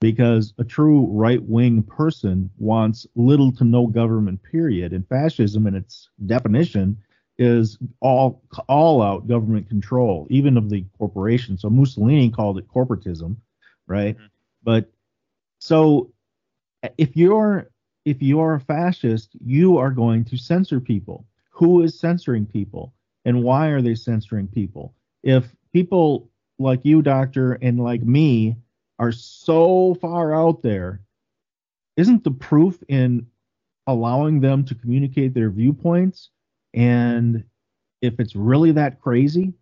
because a true right-wing person wants little to no government period. And fascism in its definition is all all out government control even of the corporation. So mussolini called it corporatism right mm-hmm. but so if you're if you're a fascist you are going to censor people who is censoring people and why are they censoring people if people like you, doctor, and like me are so far out there, isn't the proof in allowing them to communicate their viewpoints? And if it's really that crazy,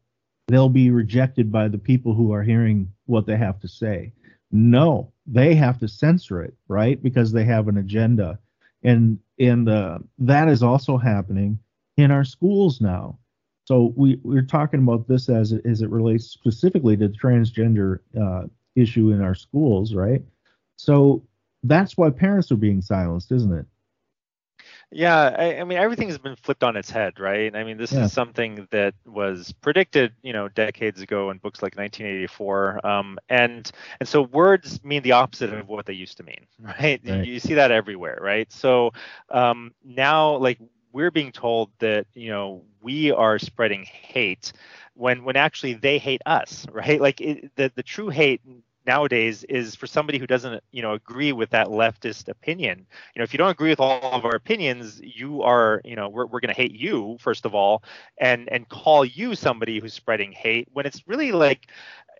they'll be rejected by the people who are hearing what they have to say. No, they have to censor it, right? Because they have an agenda. And and uh, that is also happening in our schools now. So we we're talking about this as it, as it relates specifically to the transgender uh, issue in our schools, right? So that's why parents are being silenced, isn't it? Yeah, I, I, mean everything has been flipped on its head, right? I mean this yeah. is something that was predicted, you know, decades ago in books like 1984, um, and and so words mean the opposite of what they used to mean, right? *laughs* right. You, you see that everywhere, right? So um, now, like we're being told that you know we are spreading hate when when actually they hate us *laughs* right like it, the the true hate nowadays is for somebody who doesn't you know agree with that leftist opinion you know if you don't agree with all of our opinions you are you know we're, we're going to hate you first of all and and call you somebody who's spreading hate when it's really like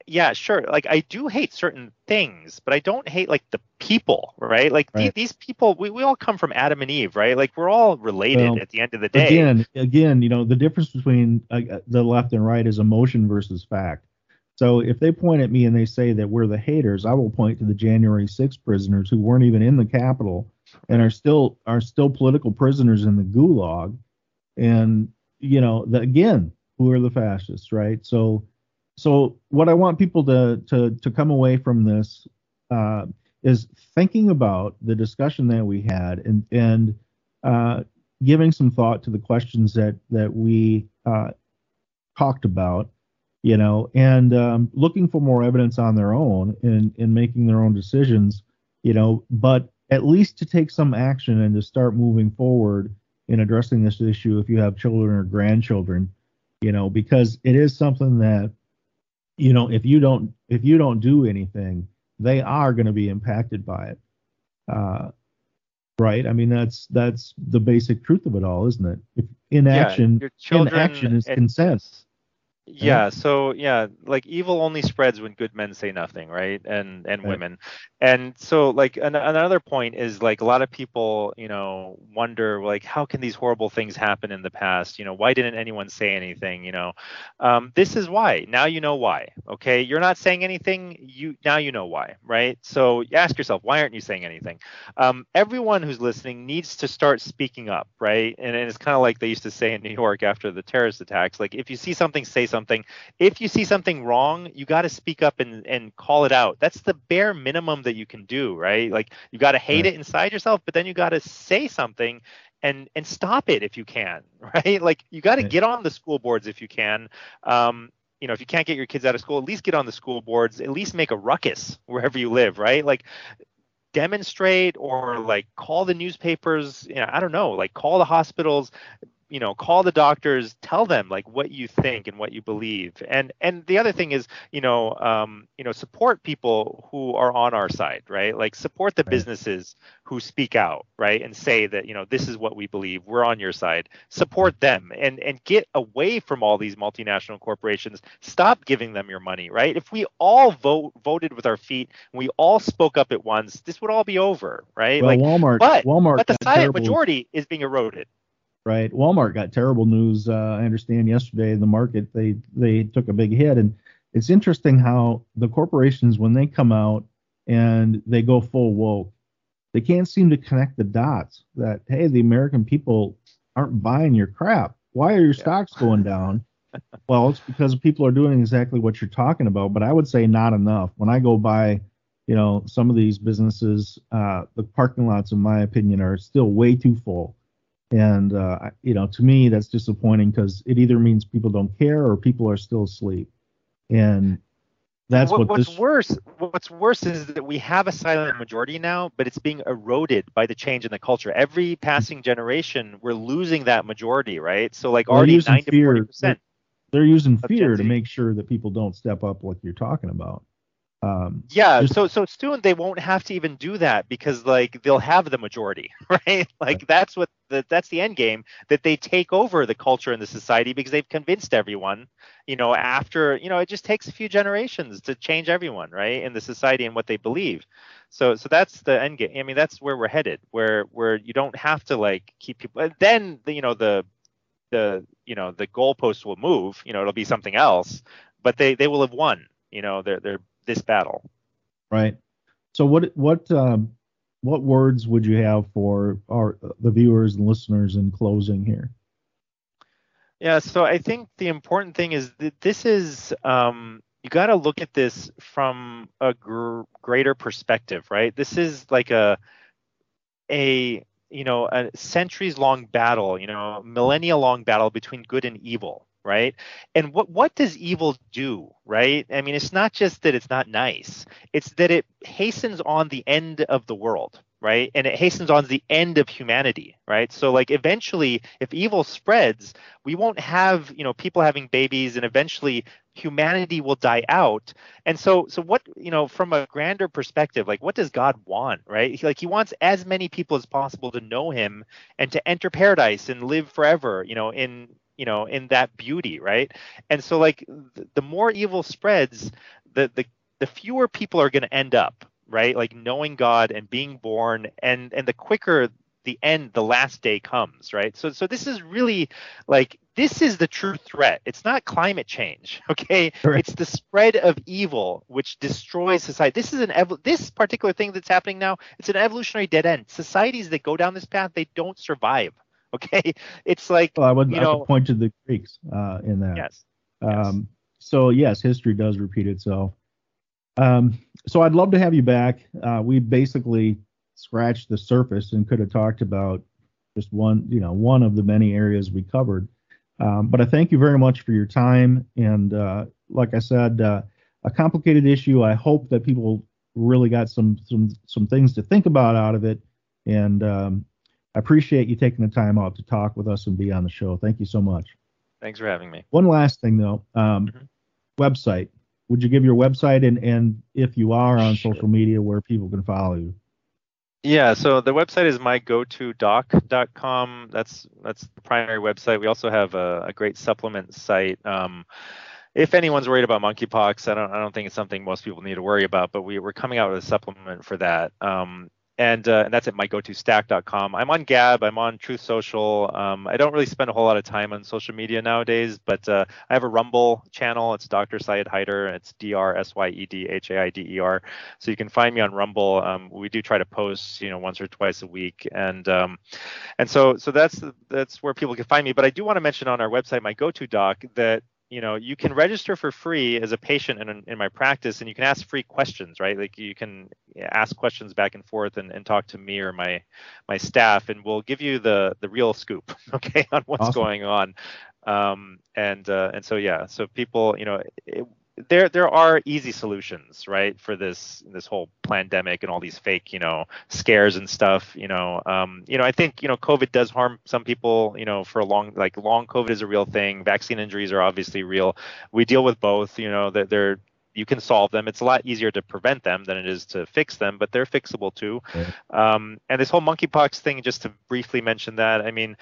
yeah, sure. Like I do hate certain things, but I don't hate like the people, right? Like right. these people, we, we all come from Adam and Eve, right? Like we're all related well, at the end of the day. Again, again, you know, the difference between uh, the left and right is emotion versus fact. So if they point at me and they say that we're the haters, I will point to the January 6 prisoners who weren't even in the Capitol and are still are still political prisoners in the Gulag, and you know, the, again, who are the fascists, right? So so what I want people to to to come away from this uh, is thinking about the discussion that we had and and uh, giving some thought to the questions that that we uh, talked about, you know, and um, looking for more evidence on their own and in making their own decisions, you know, but at least to take some action and to start moving forward in addressing this issue if you have children or grandchildren, you know, because it is something that you know, if you don't if you don't do anything, they are going to be impacted by it. Uh, right? I mean, that's that's the basic truth of it all, isn't it? If inaction, yeah, inaction is consent. Yeah, so yeah, like evil only spreads when good men say nothing, right? And and Right. women. And so like an, another point is like a lot of people, you know, wonder like how can these horrible things happen in the past? You know, why didn't anyone say anything, you know? Um, this is why. Now you know why. Okay? You're not saying anything, you now you know why, right? So ask yourself, why aren't you saying anything? Um, everyone who's listening needs to start speaking up, right? And, and it's kind of like they used to say in New York after the terrorist attacks, like if you see something, say something. If you see something wrong, you got to speak up and, and call it out. That's the bare minimum that you can do, right? Like you got to hate Right. it inside yourself, but then you got to say something and and stop it if you can, *laughs* right? Like you got to Right. get on the school boards if you can. Um, you know, if you can't get your kids out of school, at least get on the school boards. At least make a ruckus *laughs* wherever you live, right? Like demonstrate or like call the newspapers. You know, I don't know, like call the hospitals you know call the doctors tell them like what you think and what you believe. And and the other thing is you know um you know support people who are on our side right? Like support the Right. businesses who speak out right? And say that you know this is what we believe. We're on your side. Support them and and get away from all these multinational corporations. Stop giving them your money right? If we all vote voted with our feet and we all spoke up at once this would all be over right? Well, like Walmart, but Walmart but the silent terrible, majority is being eroded right? Walmart got terrible news. Uh, I understand yesterday in the market they they took a big hit, and it's interesting how the corporations when they come out and they go full woke, they can't seem to connect the dots that hey, the American people aren't buying your crap. Why are your stocks going down? *laughs* well, it's because people are doing exactly what you're talking about, but I would say not enough. When I go by, you know, some of these businesses, uh, the parking lots, in my opinion, are still way too full. And, uh, you know, to me, that's disappointing because it either means people don't care or people are still asleep. And that's What- what, what's this. worse what's worse is that we have a silent majority now but it's being eroded by the change in the culture every passing generation we're losing that majority right so like are already using 9 to fear, 40 percent They're using fear to make sure that people don't step up like you're talking about. Um, yeah just- so so soon they won't have to even do that because like they'll have the majority *laughs* right? Like that's what the, that's the end game that they take over the culture and the society because they've convinced everyone you know after you know it just takes a few generations to change everyone right in the society and what they believe. So so that's the end game. I mean that's where we're headed where where you don't have to like keep people then the, you know the the you know the goalposts will move you know it'll be something else but they they will have won you know they're they're this battle right. So what what um, what words would you have for our the viewers and listeners in closing here? Yeah, so I think the important thing is that this is um, you got to look at this from a gr- greater perspective, right? This is like a a you know a centuries long battle, you know, millennia long battle between good and evil, right? And what what does evil do, right? I mean, it's not just that it's not nice; it's that it hastens on the end of the world, right? And it hastens on the end of humanity, right? So like eventually, if evil spreads, we won't have you know people having babies, and eventually humanity will die out. And so so what you know from a grander perspective, like what does God want, right? He, like he wants as many people as possible to know Him and to enter paradise and live forever, you know, in you know in that beauty, right? And so like th- the more evil spreads, the the the fewer people are going to end up right? Like knowing god and being born and and the quicker the end the last day comes right? So so this is really like this is the true threat. It's not climate change *laughs* okay? Correct. it's the spread of evil which destroys society. This is an ev- this particular thing that's happening now it's an evolutionary dead end. Societies that go down this path they don't survive okay it's like Well, I would, you know point to the Greeks uh, in that. yes yes. Um, so yes, history does repeat itself. Um, so I'd love to have you back. Uh, we basically scratched the surface and could have talked about just one, you know, one of the many areas we covered. Um, but I thank you very much for your time. And uh, like I said, uh, a complicated issue. I hope that people really got some some some things to think about out of it. And um, I appreciate you taking the time out to talk with us and be on the show. Thank you so much. thanks for having me One last thing though, um, Mhm. website. Would you give your website and and if you are on Sure. social media, where people can follow you? Yeah, so the website is mygotodoc.com. That's that's the primary website. We also have a, a great supplement site. Um, if anyone's worried about monkeypox, I don't I don't think it's something most people need to worry about. But we we're coming out with a supplement for that. Um, and, uh, and that's at mygotostack.com. I'm on Gab. I'm on Truth Social. Um, I don't really spend a whole lot of time on social media nowadays, but uh, I have a Rumble channel. It's Dr. Syed Haider. It's D R S Y E D H A I D E R. So you can find me on Rumble. Um, we do try to post, you know, once or twice a week, and um, and so so that's that's where people can find me. But I do want to mention on our website, my GoTo Doc, that you know you can register for free as a patient in, in my practice and you can ask free questions right like you can ask questions back and forth and, and talk to me or my my staff and we'll give you the the real scoop *laughs* okay on what's awesome. going on um, and uh, and so yeah so people you know it, there there are easy solutions right for this this whole pandemic and all these fake you know scares and stuff you know um, you know i think you know covid does harm some people you know for a long like long covid is a real thing vaccine injuries are obviously real we deal with both you know that they're you can solve them. It's a lot easier to prevent them than it is to fix them, but they're fixable too. Um, and this whole monkeypox thing, just to briefly mention that, I mean,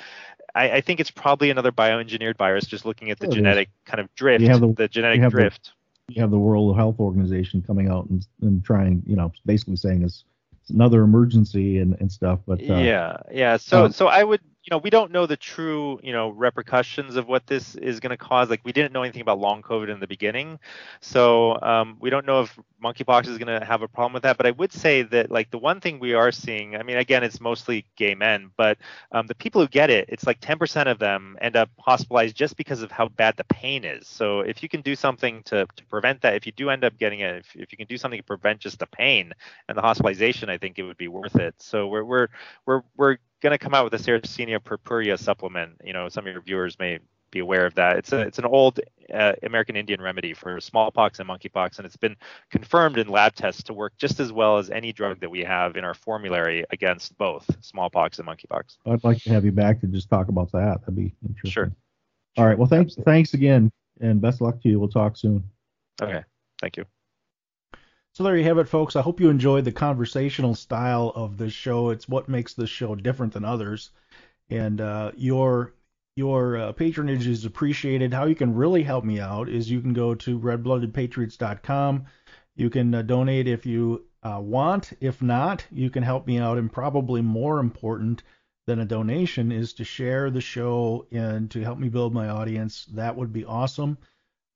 I, I, think it's probably another bioengineered virus. Just looking at the genetic kind of drift, the, the, genetic drift. The, you have the World Health Organization coming out and, and trying, you know, basically saying it's, it's another emergency and, and stuff. But uh, yeah, yeah. So uh, so I would you know, we don't know the true, you know, repercussions of what this is going to cause. Like, we didn't know anything about long COVID in the beginning, so um, we don't know if monkeypox is going to have a problem with that. But I would say that, like, the one thing we are seeing, I mean, again, it's mostly gay men, but um, the people who get it, it's like 10% of them end up hospitalized just because of how bad the pain is. So if you can do something to, to prevent that, if you do end up getting it, if, if you can do something to prevent just the pain and the hospitalization, I think it would be worth it. So we're we're we're we're going to come out with a Sarracenia purpurea supplement. You know, some of your viewers may be aware of that. It's a it's an old uh, American Indian remedy for smallpox and monkeypox, and it's been confirmed in lab tests to work just as well as any drug that we have in our formulary against both smallpox and monkeypox. I'd like to have you back to just talk about that. That'd be interesting. Sure. All right. Well, thanks Absolutely. thanks again, and best luck to you. We'll talk soon. Okay. Thank you. So there you have it, folks. I hope you enjoyed the conversational style of this show. It's what makes this show different than others, and uh, your your uh, patronage is appreciated. How you can really help me out is you can go to redbloodedpatriots.com. You can uh, donate if you uh, want. If not, you can help me out. And probably more important than a donation is to share the show and to help me build my audience. That would be awesome.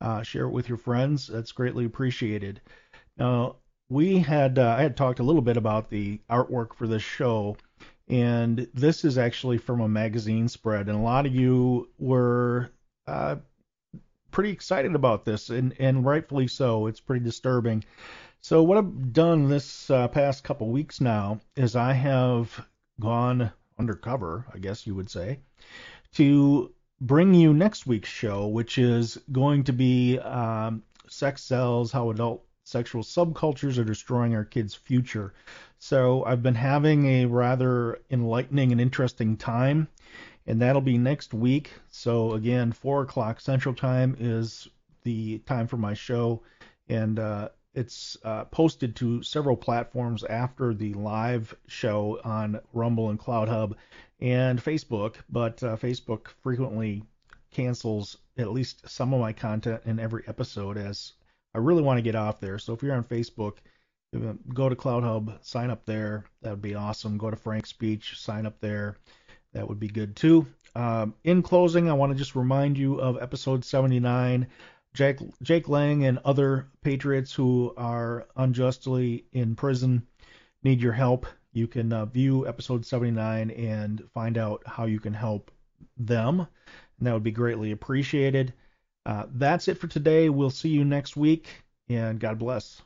Uh, share it with your friends. That's greatly appreciated. Now, we had uh, I had talked a little bit about the artwork for this show, and this is actually from a magazine spread, and a lot of you were uh, pretty excited about this, and and rightfully so. It's pretty disturbing. So what I've done this uh, past couple weeks now is I have gone undercover, I guess you would say, to bring you next week's show, which is going to be um, sex sells, how adult sexual subcultures are destroying our kids' future. So I've been having a rather enlightening and interesting time, and that'll be next week. So again, four o'clock Central Time is the time for my show, and uh, it's uh, posted to several platforms after the live show on Rumble and CloutHub and Facebook. But uh, Facebook frequently cancels at least some of my content in every episode as I really want to get off there. So if you're on Facebook, go to CloutHub, sign up there. That would be awesome. Go to Frank's Speech, sign up there. That would be good too. Um, in closing, I want to just remind you of episode 79. Jake, Jake Lang and other patriots who are unjustly in prison need your help. You can uh, view episode 79 and find out how you can help them, and that would be greatly appreciated. Uh, that's it for today. We'll see you next week, and God bless.